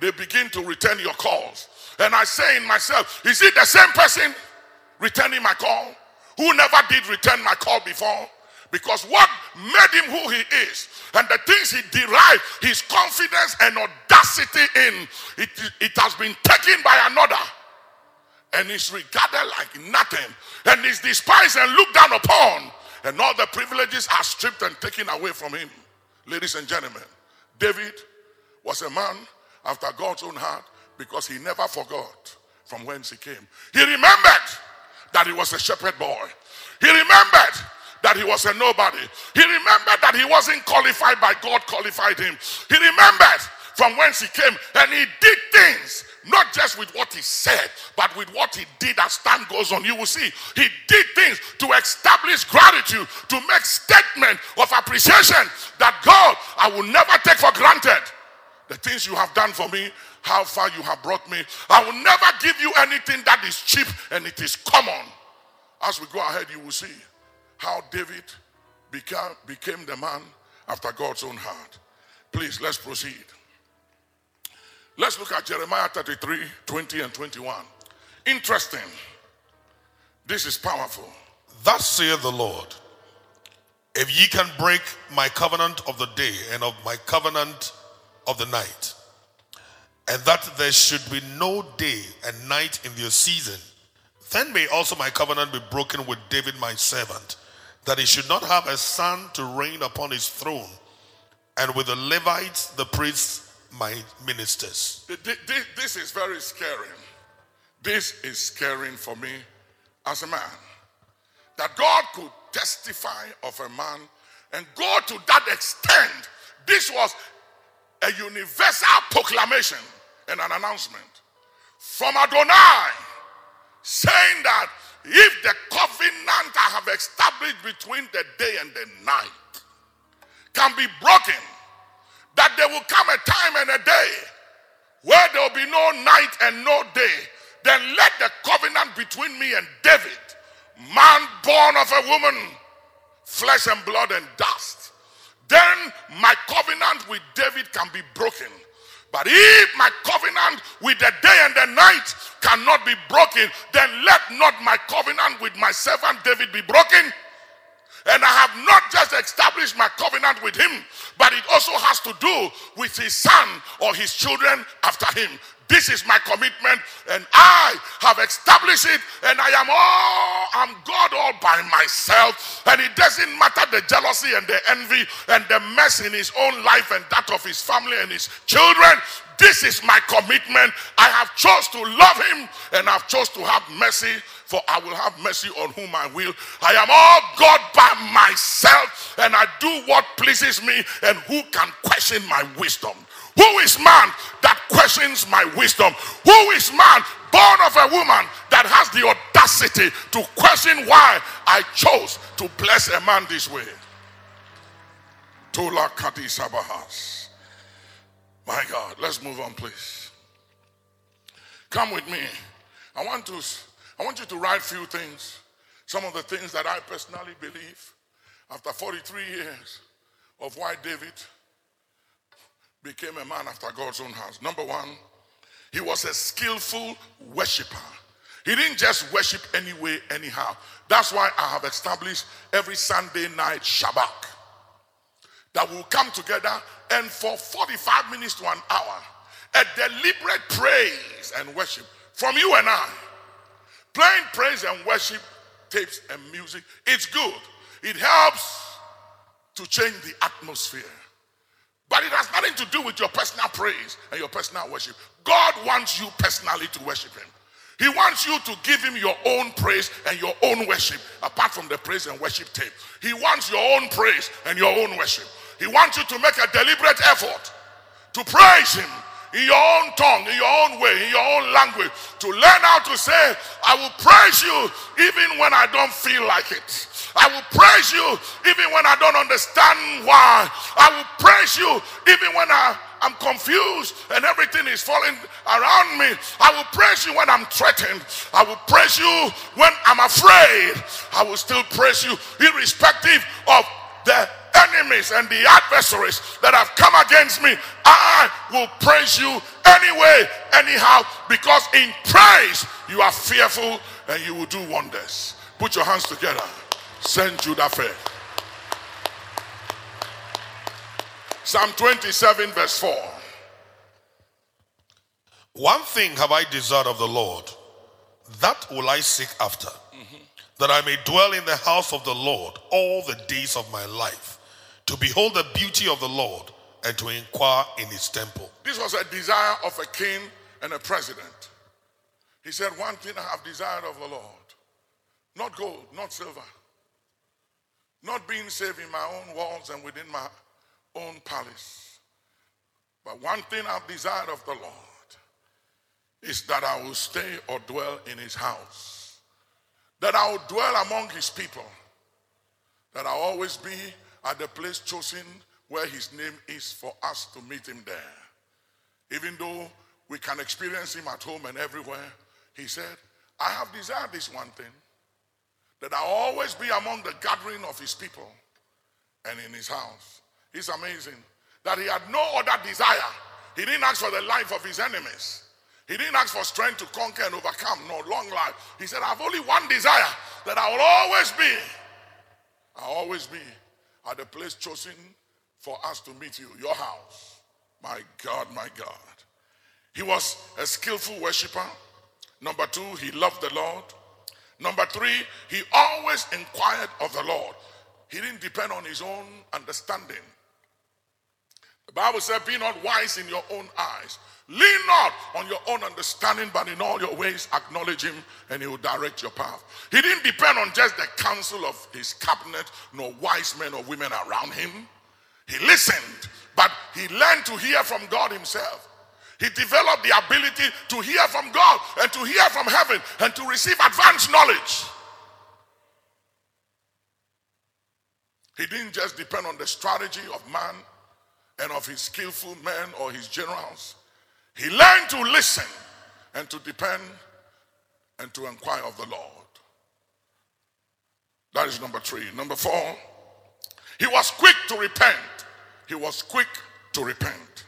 they begin to return your calls. And I say in myself, is it the same person returning my call who never did return my call before? Because what made him who he is and the things he derived his confidence and audacity in, it, it has been taken by another and is regarded like nothing and is despised and looked down upon and all the privileges are stripped and taken away from him. Ladies and gentlemen, David was a man after God's own heart because he never forgot from whence he came. He remembered that he was a shepherd boy. He remembered that he was a nobody. He remembered that he wasn't qualified by God qualified him. He remembered from whence he came, and he did things not just with what he said, but with what he did as time goes on. You will see he did things to establish gratitude, to make statement of appreciation that God, I will never take for granted the things you have done for me, how far you have brought me. I will never give you anything that is cheap and it is common. As we go ahead, you will see how David became, became the man after God's own heart. Please, let's proceed. Let's look at Jeremiah 33 20 and 21. Interesting. This is powerful. Thus saith the Lord, if ye can break my covenant of the day and of my covenant of the night, and that there should be no day and night in your season, then may also my covenant be broken with David my servant, that he should not have a son to reign upon his throne, and with the Levites, the priests, my ministers. Th- th- th- This is very scary. This is scaring for me as a man. That God could testify of a man and go to that extent. This was a universal proclamation and an announcement from Adonai saying that if the covenant I have established between the day and the night can be broken, that there will come a time and a day where there will be no night and no day, then let the covenant between me and David, man born of a woman, flesh and blood and dust, then my covenant with David can be broken. But if my covenant with the day and the night cannot be broken, then let not my covenant with my servant David be broken. And I have not just established my covenant with him, but it also has to do with his son or his children after him. This is my commitment, and I have established it, and I am all, I'm God all by myself. And it doesn't matter the jealousy and the envy and the mess in his own life and that of his family and his children. This is my commitment. I have chose to love him, and I've chose to have mercy for I will have mercy on whom I will. I am all God by myself, and I do what pleases me, and who can question my wisdom? Who is man that questions my wisdom? Who is man born of a woman that has the audacity to question why I chose to bless a man this way? Tola Kadi Sabahas. My God, let's move on, please. Come with me. I want to I want you to write few things. Some of the things that I personally believe after 43 years of why David became a man after God's own house. Number one, he was a skillful worshiper. He didn't just worship anyway, anyhow. That's why I have established every Sunday night Shabbat that will come together and for 45 minutes to an hour, a deliberate praise and worship from you and I. Playing praise and worship tapes and music, it's good. It helps to change the atmosphere. But it has nothing to do with your personal praise and your personal worship. God wants you personally to worship Him. He wants you to give Him your own praise and your own worship, apart from the praise and worship tape. He wants your own praise and your own worship. He wants you to make a deliberate effort to praise Him in your own tongue, in your own way, in your own language, to learn how to say, I will praise you even when I don't feel like it. I will praise you even when I don't understand why. I will praise you even when I, I'm confused and everything is falling around me. I will praise you when I'm threatened. I will praise you when I'm afraid. I will still praise you irrespective of the enemies and the adversaries that have come against me, I will praise you anyway, anyhow, because in praise you are fearful and you will do wonders. Put your hands together. Send Judah fair. Psalm 27, verse 4. One thing have I desired of the Lord, that will I seek after, that I may dwell in the house of the Lord all the days of my life, to behold the beauty of the Lord and to inquire in his temple. This was a desire of a king and a president. He said, One thing I have desired of the Lord not gold, not silver, not being saved in my own walls and within my own palace, But one thing I've desired of the Lord is that I will stay or dwell in his house, that I will dwell among his people, that I'll always be at the place chosen where his name is for us to meet him there. Even though we can experience him at home and everywhere, he said, I have desired this one thing that I always be among the gathering of his people and in his house. It's amazing that he had no other desire. He didn't ask for the life of his enemies. He didn't ask for strength to conquer and overcome, no long life. He said, I have only one desire that I will always be. I'll always be at the place chosen for us to meet you, your house. My God, my God. He was a skillful worshiper. Number two, he loved the Lord. Number three, he always inquired of the Lord. He didn't depend on his own understanding. The Bible said, Be not wise in your own eyes. Lean not on your own understanding, but in all your ways acknowledge him and he will direct your path. He didn't depend on just the counsel of his cabinet, nor wise men or women around him. He listened, but he learned to hear from God himself. He developed the ability to hear from God and to hear from heaven and to receive advanced knowledge. He didn't just depend on the strategy of man and of his skillful men or his generals. He learned to listen and to depend and to inquire of the Lord. That is number three. Number four, he was quick to repent. He was quick to repent.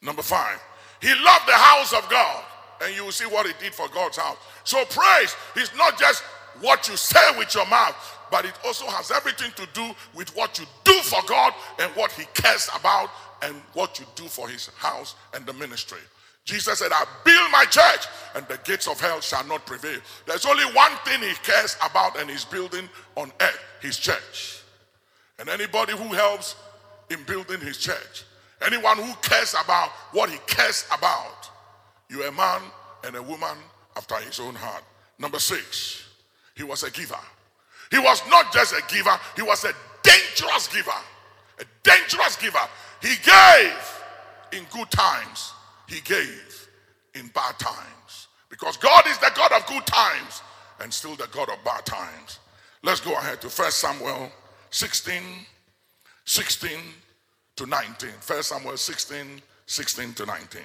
Number five, he loved the house of God. And you will see what he did for God's house. So praise is not just what you say with your mouth, but it also has everything to do with what you do for God and what he cares about and what you do for his house and the ministry. Jesus said, I build my church and the gates of hell shall not prevail. There's only one thing he cares about and he's building on earth his church. And anybody who helps in building his church, anyone who cares about what he cares about, you're a man and a woman after his own heart. Number six, he was a giver. He was not just a giver, he was a dangerous giver. A dangerous giver. He gave in good times, he gave in bad times. Because God is the God of good times and still the God of bad times. Let's go ahead to 1 Samuel 16, 16 to 19. 1 Samuel 16, 16 to 19.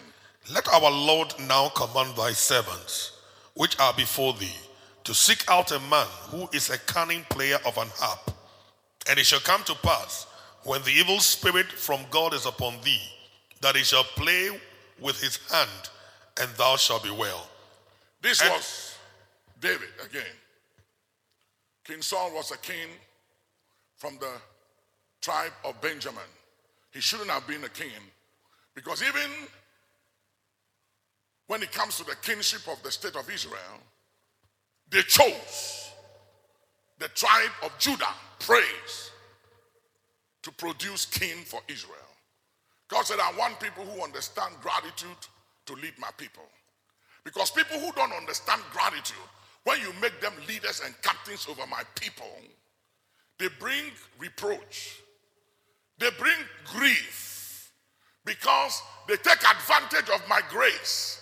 Let our Lord now command thy servants, which are before thee, to seek out a man who is a cunning player of an harp. And it shall come to pass, when the evil spirit from God is upon thee, that he shall play with his hand, and thou shalt be well. This And- was David again. King Saul was a king from the tribe of Benjamin. He shouldn't have been a king because even when it comes to the kingship of the state of Israel, they chose the tribe of Judah, praise, to produce king for Israel. God said, I want people who understand gratitude to lead my people. Because people who don't understand gratitude, when you make them leaders and captains over my people, they bring reproach, they bring grief, because they take advantage of my grace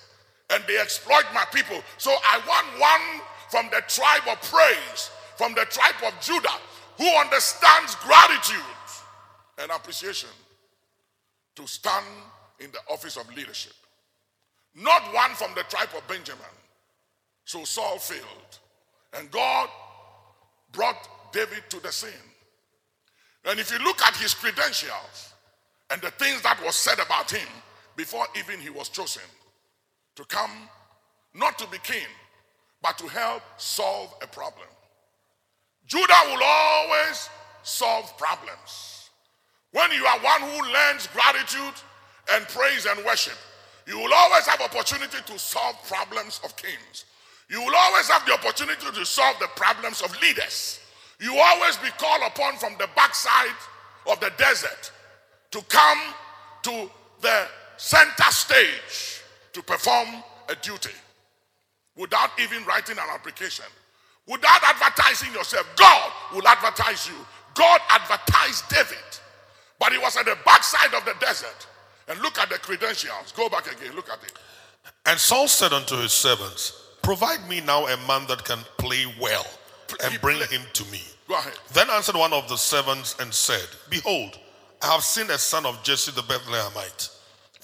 and they exploit my people. So I want one from the tribe of praise, from the tribe of Judah, who understands gratitude and appreciation to stand in the office of leadership. Not one from the tribe of Benjamin. So Saul failed. And God brought David to the scene. And if you look at his credentials and the things that was said about him before even he was chosen to come, not to be king, but to help solve a problem. Judah will always solve problems. When you are one who learns gratitude and praise and worship, you will always have opportunity to solve problems of kings. You will always have the opportunity to solve the problems of leaders. You always be called upon from the backside of the desert to come to the center stage to perform a duty without even writing an application, without advertising yourself. God will advertise you. God advertised David, but he was at the backside of the desert. And look at the credentials. Go back again. Look at it. And Saul said unto his servants, Provide me now a man that can play well, and bring him to me. Go ahead. Then answered one of the servants and said, Behold, I have seen a son of Jesse the Bethlehemite,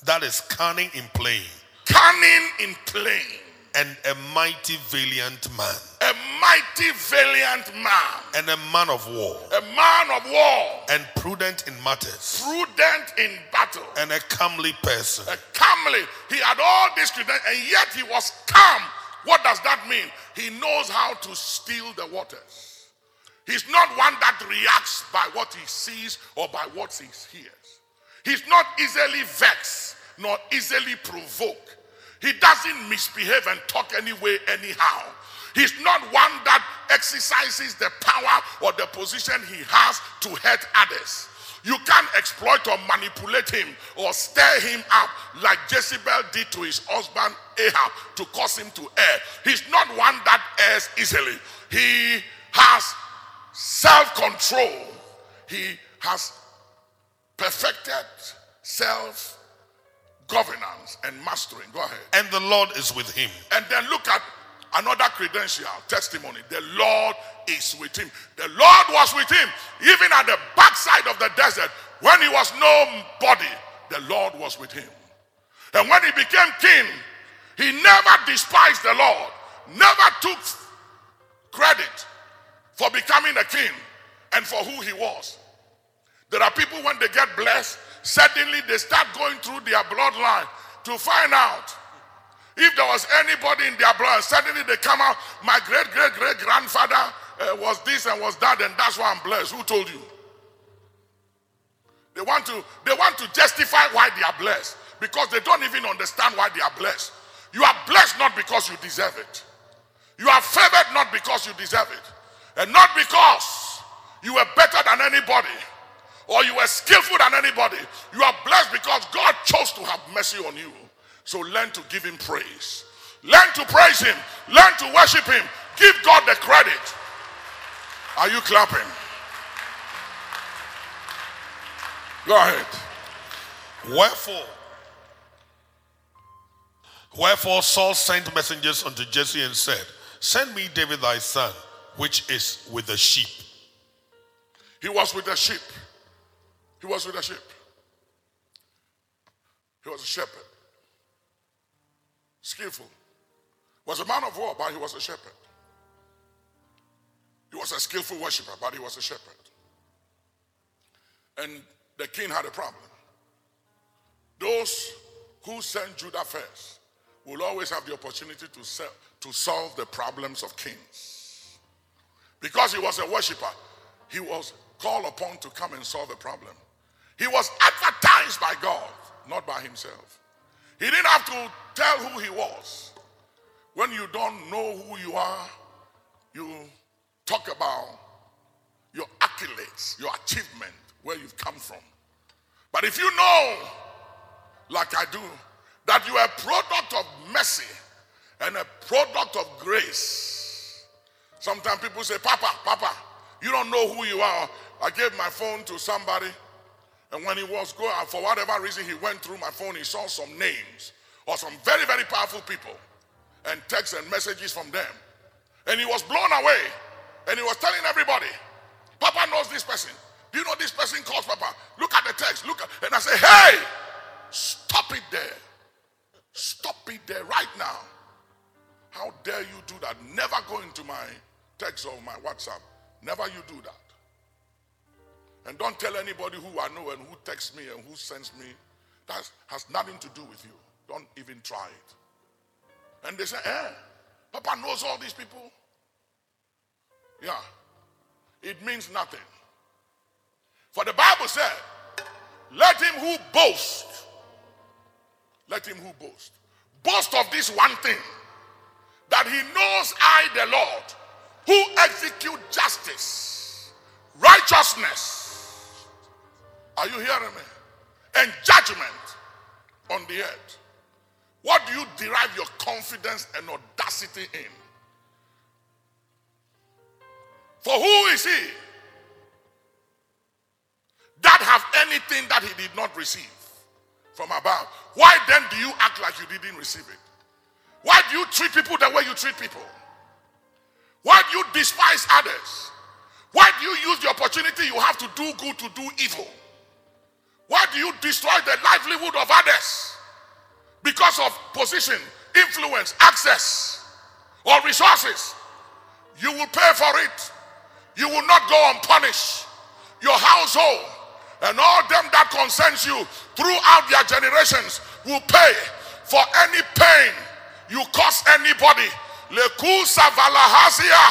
that is cunning in playing, Cunning in playing. and a mighty valiant man, A mighty valiant man. and a man of war, A man of war. and prudent in matters, Prudent in battle. and a comely person. a comely. He had all these credentials, and yet he was calm. What does that mean? He knows how to steal the waters. He's not one that reacts by what he sees or by what he hears. He's not easily vexed nor easily provoked. He doesn't misbehave and talk anyway, anyhow. He's not one that exercises the power or the position he has to hurt others. You can't exploit or manipulate him or stir him up like Jezebel did to his husband Ahab to cause him to err. He's not one that errs easily. He has self control, he has perfected self governance and mastering. Go ahead. And the Lord is with him. And then look at another credential testimony. The Lord is with him. The Lord was with him, even at the backside of the desert when he was nobody. The Lord was with him. And when he became king, he never despised the Lord, never took credit for becoming a king and for who he was. There are people when they get blessed, suddenly they start going through their bloodline to find out if there was anybody in their blood. Suddenly they come out, my great great great grandfather uh, was this and was that, and that's why I'm blessed. Who told you? They want to they want to justify why they are blessed because they don't even understand why they are blessed. You are blessed not because you deserve it. You are favored not because you deserve it, and not because you were better than anybody or you were skillful than anybody. You are blessed because God chose to have mercy on you. So learn to give Him praise, learn to praise Him, learn to worship Him, give God the credit. Are you clapping? Go ahead. Wherefore, wherefore Saul sent messengers unto Jesse and said, Send me David thy son, which is with the sheep. He was with the sheep. He was with the sheep. He was a shepherd. Skillful. Was a man of war, but he was a shepherd. He was a skillful worshiper, but he was a shepherd. And the king had a problem. Those who send Judah first will always have the opportunity to, sell, to solve the problems of kings. Because he was a worshiper, he was called upon to come and solve a problem. He was advertised by God, not by himself. He didn't have to tell who he was. When you don't know who you are, you talk about your accolades, your achievement, where you've come from. But if you know, like I do, that you are a product of mercy and a product of grace. Sometimes people say, Papa, Papa, you don't know who you are. I gave my phone to somebody, and when he was going, for whatever reason, he went through my phone, he saw some names or some very, very powerful people and texts and messages from them. And he was blown away. And he was telling everybody, Papa knows this person. Do you know this person calls Papa? Look at the text. Look at, and I say, hey, stop it there. Stop it there right now. How dare you do that? Never go into my text or my WhatsApp. Never you do that. And don't tell anybody who I know and who texts me and who sends me. That has nothing to do with you. Don't even try it. And they say, eh, Papa knows all these people. Yeah. It means nothing. For the Bible said, let him who boasts, let him who boast, boast of this one thing, that he knows I, the Lord, who execute justice, righteousness. Are you hearing me? And judgment on the earth. What do you derive your confidence and audacity in? For who is he that have anything that he did not receive? from above. Why then do you act like you didn't receive it? Why do you treat people the way you treat people? Why do you despise others? Why do you use the opportunity you have to do good to do evil? Why do you destroy the livelihood of others? Because of position, influence, access, or resources. You will pay for it. You will not go unpunished. Your household and all them that concerns you throughout their generations will pay for any pain you cause anybody. Lekusa valahazia,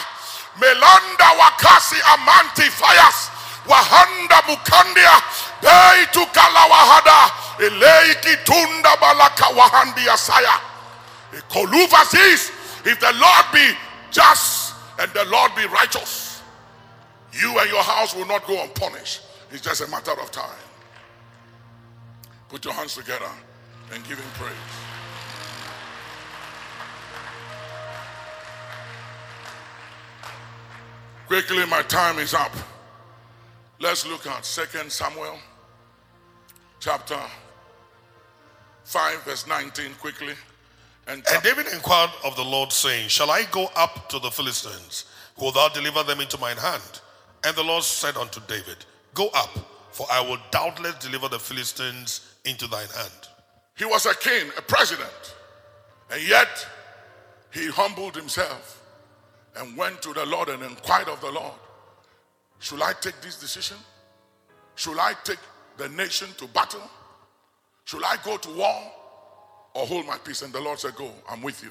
melanda wakasi amanti fayas, wahanda mukandia, beitu kalawahada, eleiki tunda balaka wahandia saya. Koluvazis, if the Lord be just and the Lord be righteous, you and your house will not go unpunished. It's just a matter of time. Put your hands together and give him praise. Quickly, my time is up. Let's look at 2 Samuel chapter 5, verse 19, quickly. And, And David inquired of the Lord, saying, Shall I go up to the Philistines? Will thou deliver them into mine hand? And the Lord said unto David, Go up, for I will doubtless deliver the Philistines into thine hand. he was a king, a president, and yet he humbled himself and went to the Lord and inquired of the Lord, Should I take this decision? Should I take the nation to battle? Should I go to war or hold my peace? And the Lord said, Go, I'm with you.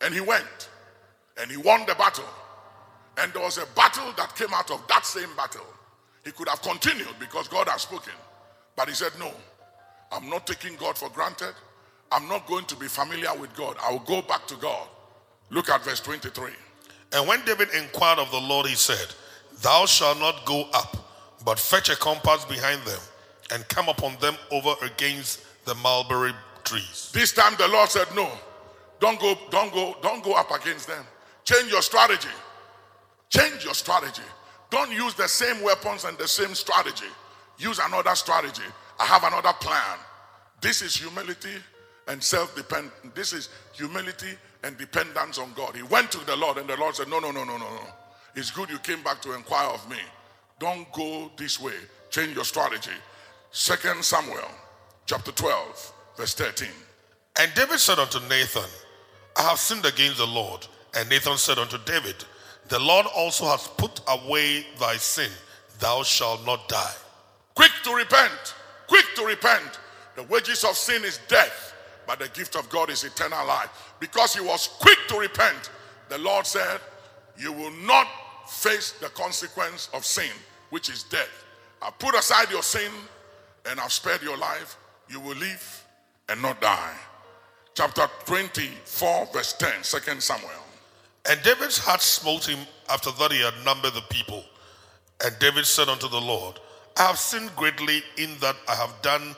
And he went and he won the battle. And there was a battle that came out of that same battle. He could have continued because God has spoken. But he said, No, I'm not taking God for granted. I'm not going to be familiar with God. I will go back to God. Look at verse 23. And when David inquired of the Lord, he said, Thou shalt not go up, but fetch a compass behind them, and come upon them over against the mulberry trees. This time the Lord said, No, don't go, don't go, don't go up against them. Change your strategy. Change your strategy. Don't use the same weapons and the same strategy. Use another strategy. I have another plan. This is humility and self-depend. This is humility and dependence on God. He went to the Lord, and the Lord said, No, no, no, no, no, no. It's good you came back to inquire of me. Don't go this way. Change your strategy. Second Samuel chapter 12, verse 13. And David said unto Nathan, I have sinned against the Lord. And Nathan said unto David, The Lord also has put away thy sin. Thou shalt not die. Quick to repent. Quick to repent. The wages of sin is death, but the gift of God is eternal life. Because he was quick to repent, the Lord said, You will not face the consequence of sin, which is death. I put aside your sin and I've spared your life. You will live and not die. Chapter 24, verse 10, 2 Samuel. And David's heart smote him after that he had numbered the people. And David said unto the Lord, I have sinned greatly in that I have done,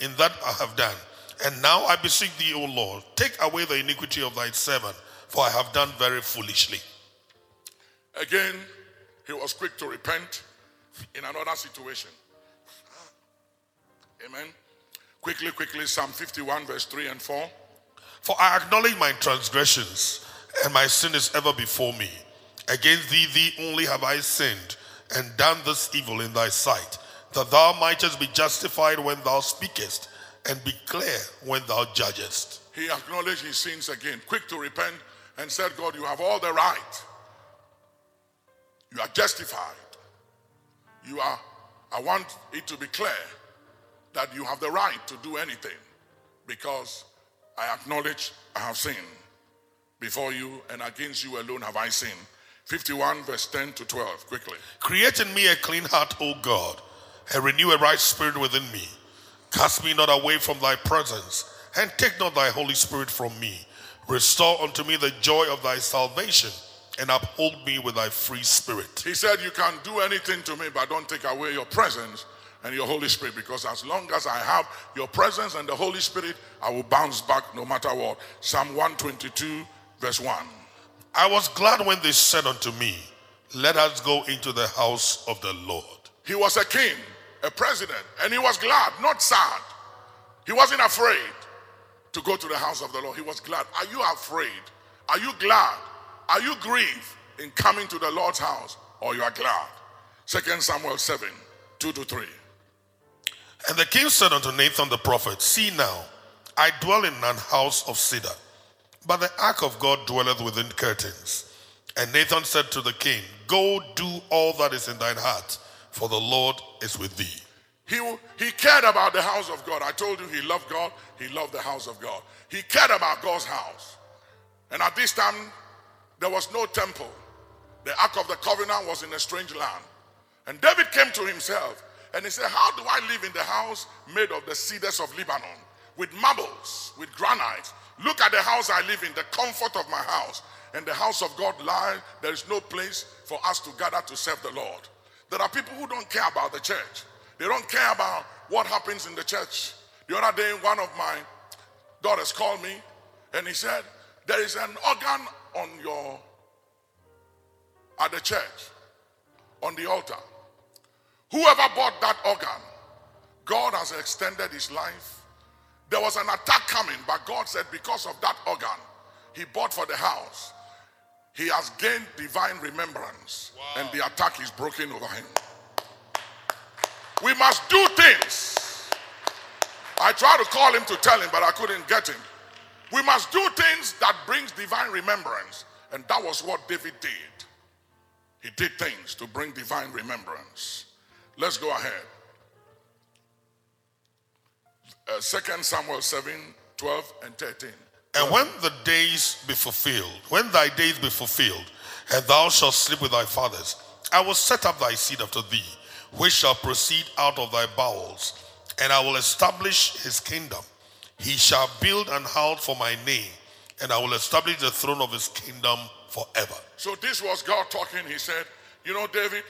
in that I have done. And now I beseech thee, O Lord, take away the iniquity of thy servant, for I have done very foolishly. Again, he was quick to repent in another situation. [LAUGHS] Amen. Quickly, quickly, Psalm 51, verse 3 and 4. For I acknowledge my transgressions, and my sin is ever before me. Against thee, thee only have I sinned, and done this evil in thy sight, that thou mightest be justified when thou speakest, and be clear when thou judgest. He acknowledged his sins again, quick to repent, and said, God, you have all the right. You are justified. You are, I want it to be clear that you have the right to do anything because I acknowledge I have sinned before you and against you alone have I sinned. 51 verse 10 to 12, quickly. Create in me a clean heart, O God, and renew a right spirit within me. Cast me not away from thy presence, and take not thy Holy Spirit from me. Restore unto me the joy of thy salvation, and uphold me with thy free spirit. He said, You can do anything to me, but don't take away your presence and your Holy Spirit. Because as long as I have your presence and the Holy Spirit, I will bounce back no matter what. Psalm 122, verse 1. I was glad when they said unto me, Let us go into the house of the Lord. He was a king, a president, and he was glad, not sad. He wasn't afraid to go to the house of the Lord. He was glad. Are you afraid? Are you glad? Are you grieved in coming to the Lord's house? Or you are glad? Second Samuel 7, 2 to 3. And the king said unto Nathan the prophet, See now, I dwell in an house of cedar, but the ark of God dwelleth within curtains. And Nathan said to the king, Go do all that is in thine heart, for the Lord is with thee. He, he cared about the house of God. I told you he loved God, he loved the house of God. He cared about God's house. And at this time, there was no temple. The Ark of the Covenant was in a strange land. And David came to himself and he said, How do I live in the house made of the cedars of Lebanon, with marbles, with granite? Look at the house I live in, the comfort of my house. And the house of God lie, there is no place for us to gather to serve the Lord. There are people who don't care about the church. They don't care about what happens in the church. The other day, one of my daughters called me and he said, There is an organ on your at the church, on the altar. Whoever bought that organ, God has extended his life. There was an attack coming, but God said, because of that organ he bought for the house, he has gained divine remembrance, and the attack is broken over him. We must do things. I tried to call him to tell him, but I couldn't get him. We must do things that brings divine remembrance, and that was what David did. He did things to bring divine remembrance. Let's go ahead. Uh, 2 Samuel 7, 12 and 13. And when the days be fulfilled, when thy days be fulfilled, and thou shalt sleep with thy fathers, I will set up thy seed after thee, which shall proceed out of thy bowels, and I will establish his kingdom. He shall build an house for my name, and I will establish the throne of his kingdom forever. So this was God talking. He said, You know, David,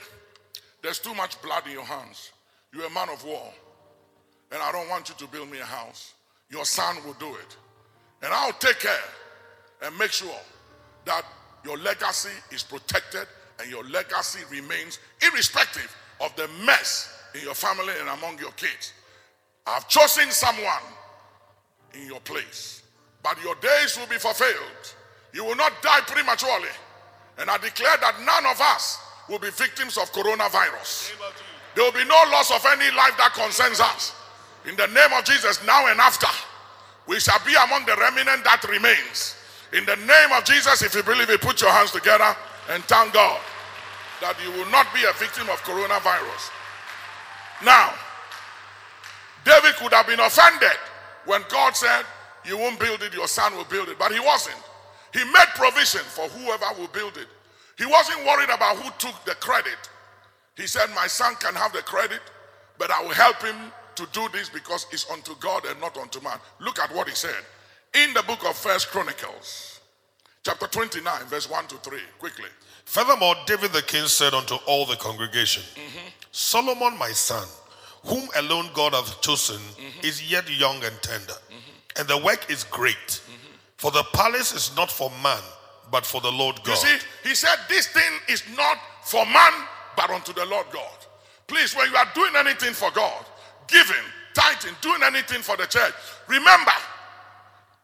there's too much blood in your hands. You're a man of war. And I don't want you to build me a house. Your son will do it. And I'll take care and make sure that your legacy is protected and your legacy remains irrespective of the mess in your family and among your kids. I've chosen someone in your place, but your days will be fulfilled. You will not die prematurely. And I declare that none of us will be victims of coronavirus. There will be no loss of any life that concerns us. In the name of Jesus, now and after, we shall be among the remnant that remains. In the name of Jesus, if you believe it, put your hands together and thank God that you will not be a victim of coronavirus. Now, David could have been offended when God said, You won't build it, your son will build it. But he wasn't. He made provision for whoever will build it. He wasn't worried about who took the credit. He said, My son can have the credit, but I will help him to do this because it's unto God and not unto man. Look at what he said in the book of First Chronicles, chapter 29, verse 1 to 3. Quickly. Furthermore, David the king said unto all the congregation, mm-hmm. Solomon my son, whom alone God hath chosen, mm-hmm. is yet young and tender, mm-hmm. and the work is great. Mm-hmm. For the palace is not for man, but for the Lord God. You see, he said, This thing is not for man, but unto the Lord God. Please, when you are doing anything for God, giving, tithing, doing anything for the church, remember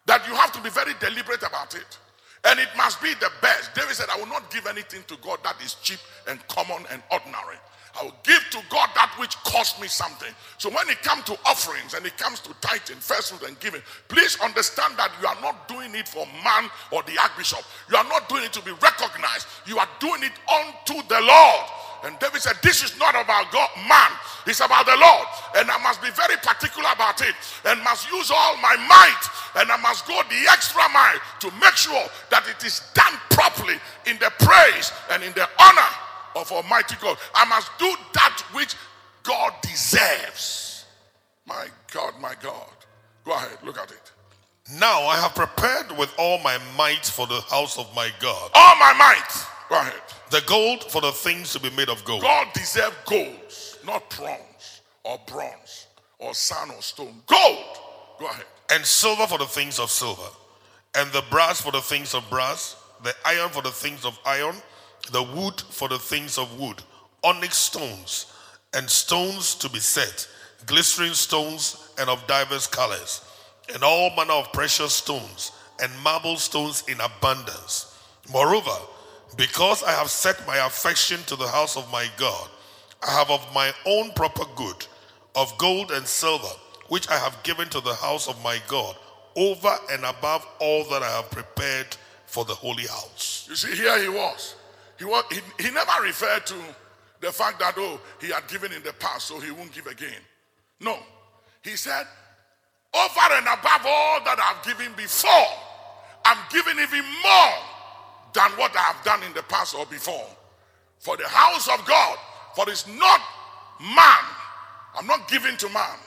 that you have to be very deliberate about it. And it must be the best. David said, I will not give anything to God that is cheap and common and ordinary. I will give to God that which cost me something. So when it comes to offerings and it comes to tithing, first fruit and giving, please understand that you are not doing it for man or the archbishop. You are not doing it to be recognized. You are doing it unto the Lord. And David said, This is not about God, man. It's about the Lord. And I must be very particular about it and must use all my might and I must go the extra mile to make sure that it is done properly in the praise and in the honor of Almighty God. I must do that which God deserves. My God, my God. Go ahead, look at it. Now I have prepared with all my might for the house of my God, All my might. Go ahead. the gold for the things to be made of gold, God deserves gold, not bronze or bronze or sand or stone. Gold. Go ahead. and silver for the things of silver, and the brass for the things of brass, the iron for the things of iron, the wood for the things of wood, onyx stones, and stones to be set, glistering stones and of divers colors, and all manner of precious stones and marble stones in abundance. Moreover, because I have set my affection to the house of my God, I have of my own proper good, of gold and silver, which I have given to the house of my God, over and above all that I have prepared for the holy house. You see, here he was. He, was he, he never referred to the fact that, oh, he had given in the past, so he won't give again. No. He said, over and above all that I've given before, I'm giving even more than what I have done in the past or before. For the house of God, for it's not man. I'm not giving to man.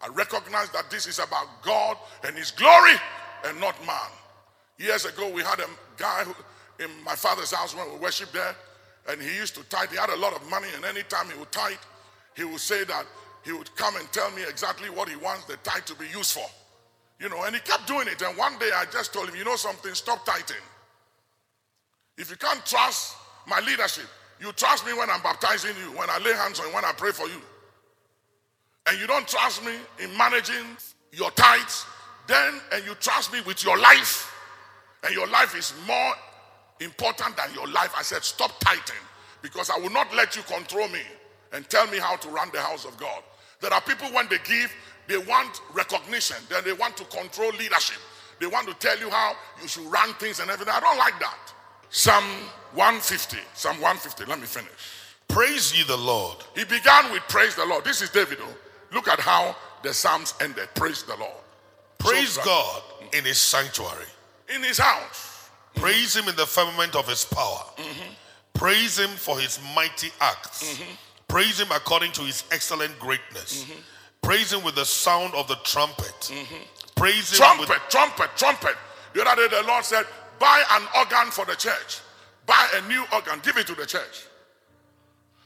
I recognize that this is about God and His glory and not man. Years ago, we had a guy who, in my father's house when we worshiped there, and he used to tithe. He had a lot of money, and anytime he would tithe, he would say that he would come and tell me exactly what he wants the tithe to be used for. You know, and he kept doing it. And one day I just told him, you know something, stop tithing. If you can't trust my leadership, you trust me when I'm baptizing you, when I lay hands on you, when I pray for you. And you don't trust me in managing your tithes, then, and you trust me with your life, and your life is more important than your life. I said, stop tithing because I will not let you control me and tell me how to run the house of God. There are people when they give, they want recognition, then they want to control leadership. They want to tell you how you should run things and everything. I don't like that. Psalm 150. Psalm 150. Let me finish. Praise ye the Lord. He began with praise the Lord. This is David. oh. Look at how the Psalms ended. Praise the Lord. Praise So- uh, God in his sanctuary. In his house. Praise him in the firmament of his power. Praise him for his mighty acts. Praise him according to his excellent greatness. Praise him with the sound of the trumpet. Praise him Trumpet, with trumpet, trumpet. The other day the Lord said, buy an organ for the church. Buy a new organ. Give it to the church.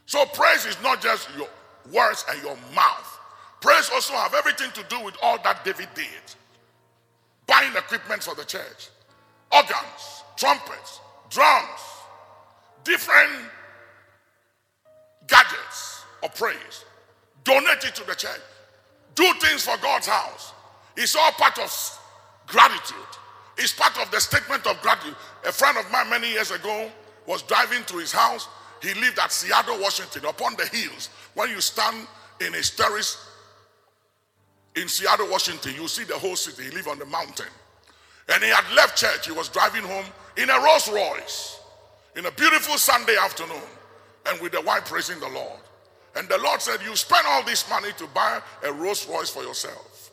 So praise is not just your words and your mouth. Praise also have everything to do with all that David did. Buying equipment for the church. Organs, trumpets, drums, different gadgets of praise. Donate it to the church. Do things for God's house. It's all part of gratitude. It's part of the statement of gratitude. A friend of mine many years ago was driving to his house. He lived at Seattle, Washington, upon the hills. When you stand in his terrace in Seattle, Washington, you see the whole city. He lived on the mountain. And he had left church. He was driving home in a Rolls Royce in a beautiful Sunday afternoon and with the wife praising the Lord. And the Lord said, You spent all this money to buy a Rolls Royce for yourself.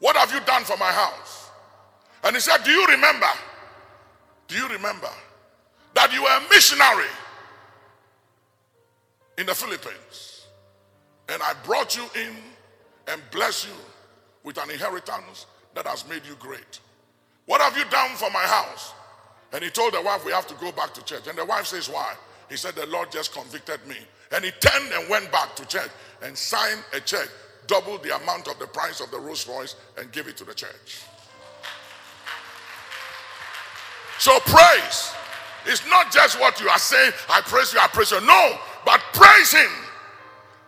What have you done for my house? And he said, Do you remember? Do you remember that you were a missionary in the Philippines? And I brought you in and blessed you with an inheritance that has made you great. What have you done for my house? And he told the wife, We have to go back to church. And the wife says, Why? He said, The Lord just convicted me. And he turned and went back to church and signed a check, double the amount of the price of the Rolls Royce, and gave it to the church. So praise is not just what you are saying, I praise you, I praise you. No, but praise him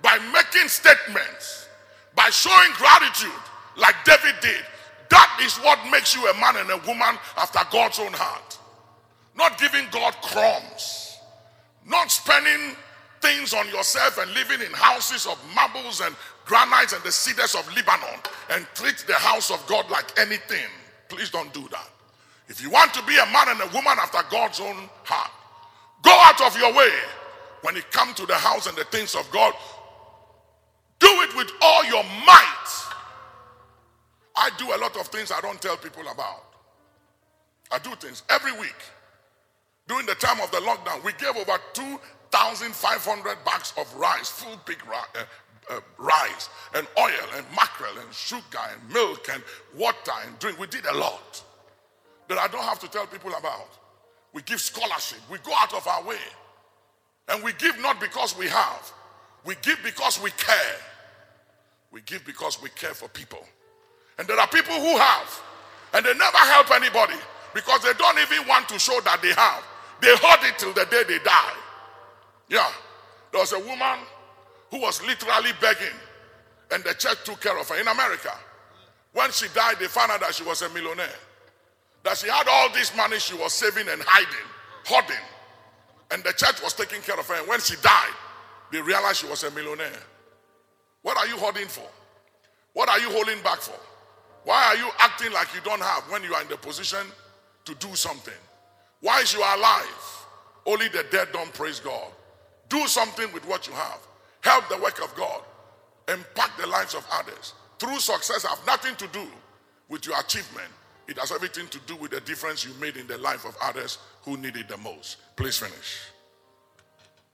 by making statements, by showing gratitude like David did. That is what makes you a man and a woman after God's own heart. Not giving God crumbs, not spending things on yourself and living in houses of marbles and granites and the cedars of Lebanon and treat the house of God like anything. Please don't do that. If you want to be a man and a woman after God's own heart, go out of your way when it comes to the house and the things of God. Do it with all your might. I do a lot of things I don't tell people about. I do things every week. During the time of the lockdown, we gave over 2,500 bags of rice, full big ri- uh, uh, rice, and oil, and mackerel, and sugar, and milk, and water, and drink. We did a lot that I don't have to tell people about. We give scholarship, we go out of our way. And we give not because we have, we give because we care. We give because we care for people. And there are people who have, and they never help anybody because they don't even want to show that they have. They hold it till the day they die. Yeah. There was a woman who was literally begging. and the church took care of her in America. When she died, they found out that she was a millionaire. That she had all this money she was saving and hiding, hoarding. And the church was taking care of her. And when she died, they realized she was a millionaire. What are you hoarding for? What are you holding back for? Why are you acting like you don't have when you are in the position to do something? Why is you are alive? Only the dead don't praise God. Do something with what you have. Help the work of God. Impact the lives of others. True success have nothing to do with your achievement. It has everything to do with the difference you made in the life of others who need it the most. Please finish.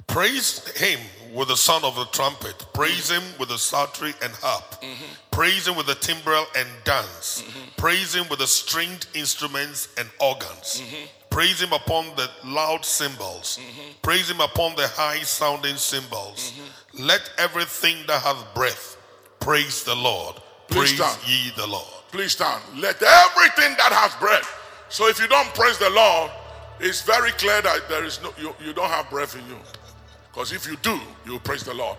Praise him with the sound of the trumpet. Praise him with the psaltery and harp. Praise him with the timbrel and dance. Mm-hmm. Praise him with the stringed instruments and organs. Mm-hmm. Praise him upon the loud cymbals. Praise him upon the high sounding cymbals. Let everything that hath breath praise the Lord. Please Praise stand. ye the Lord. Please stand. Let everything that has breath. So if you don't praise the Lord, it's very clear that there is no you, you don't have breath in you. Because if you do, you praise the Lord.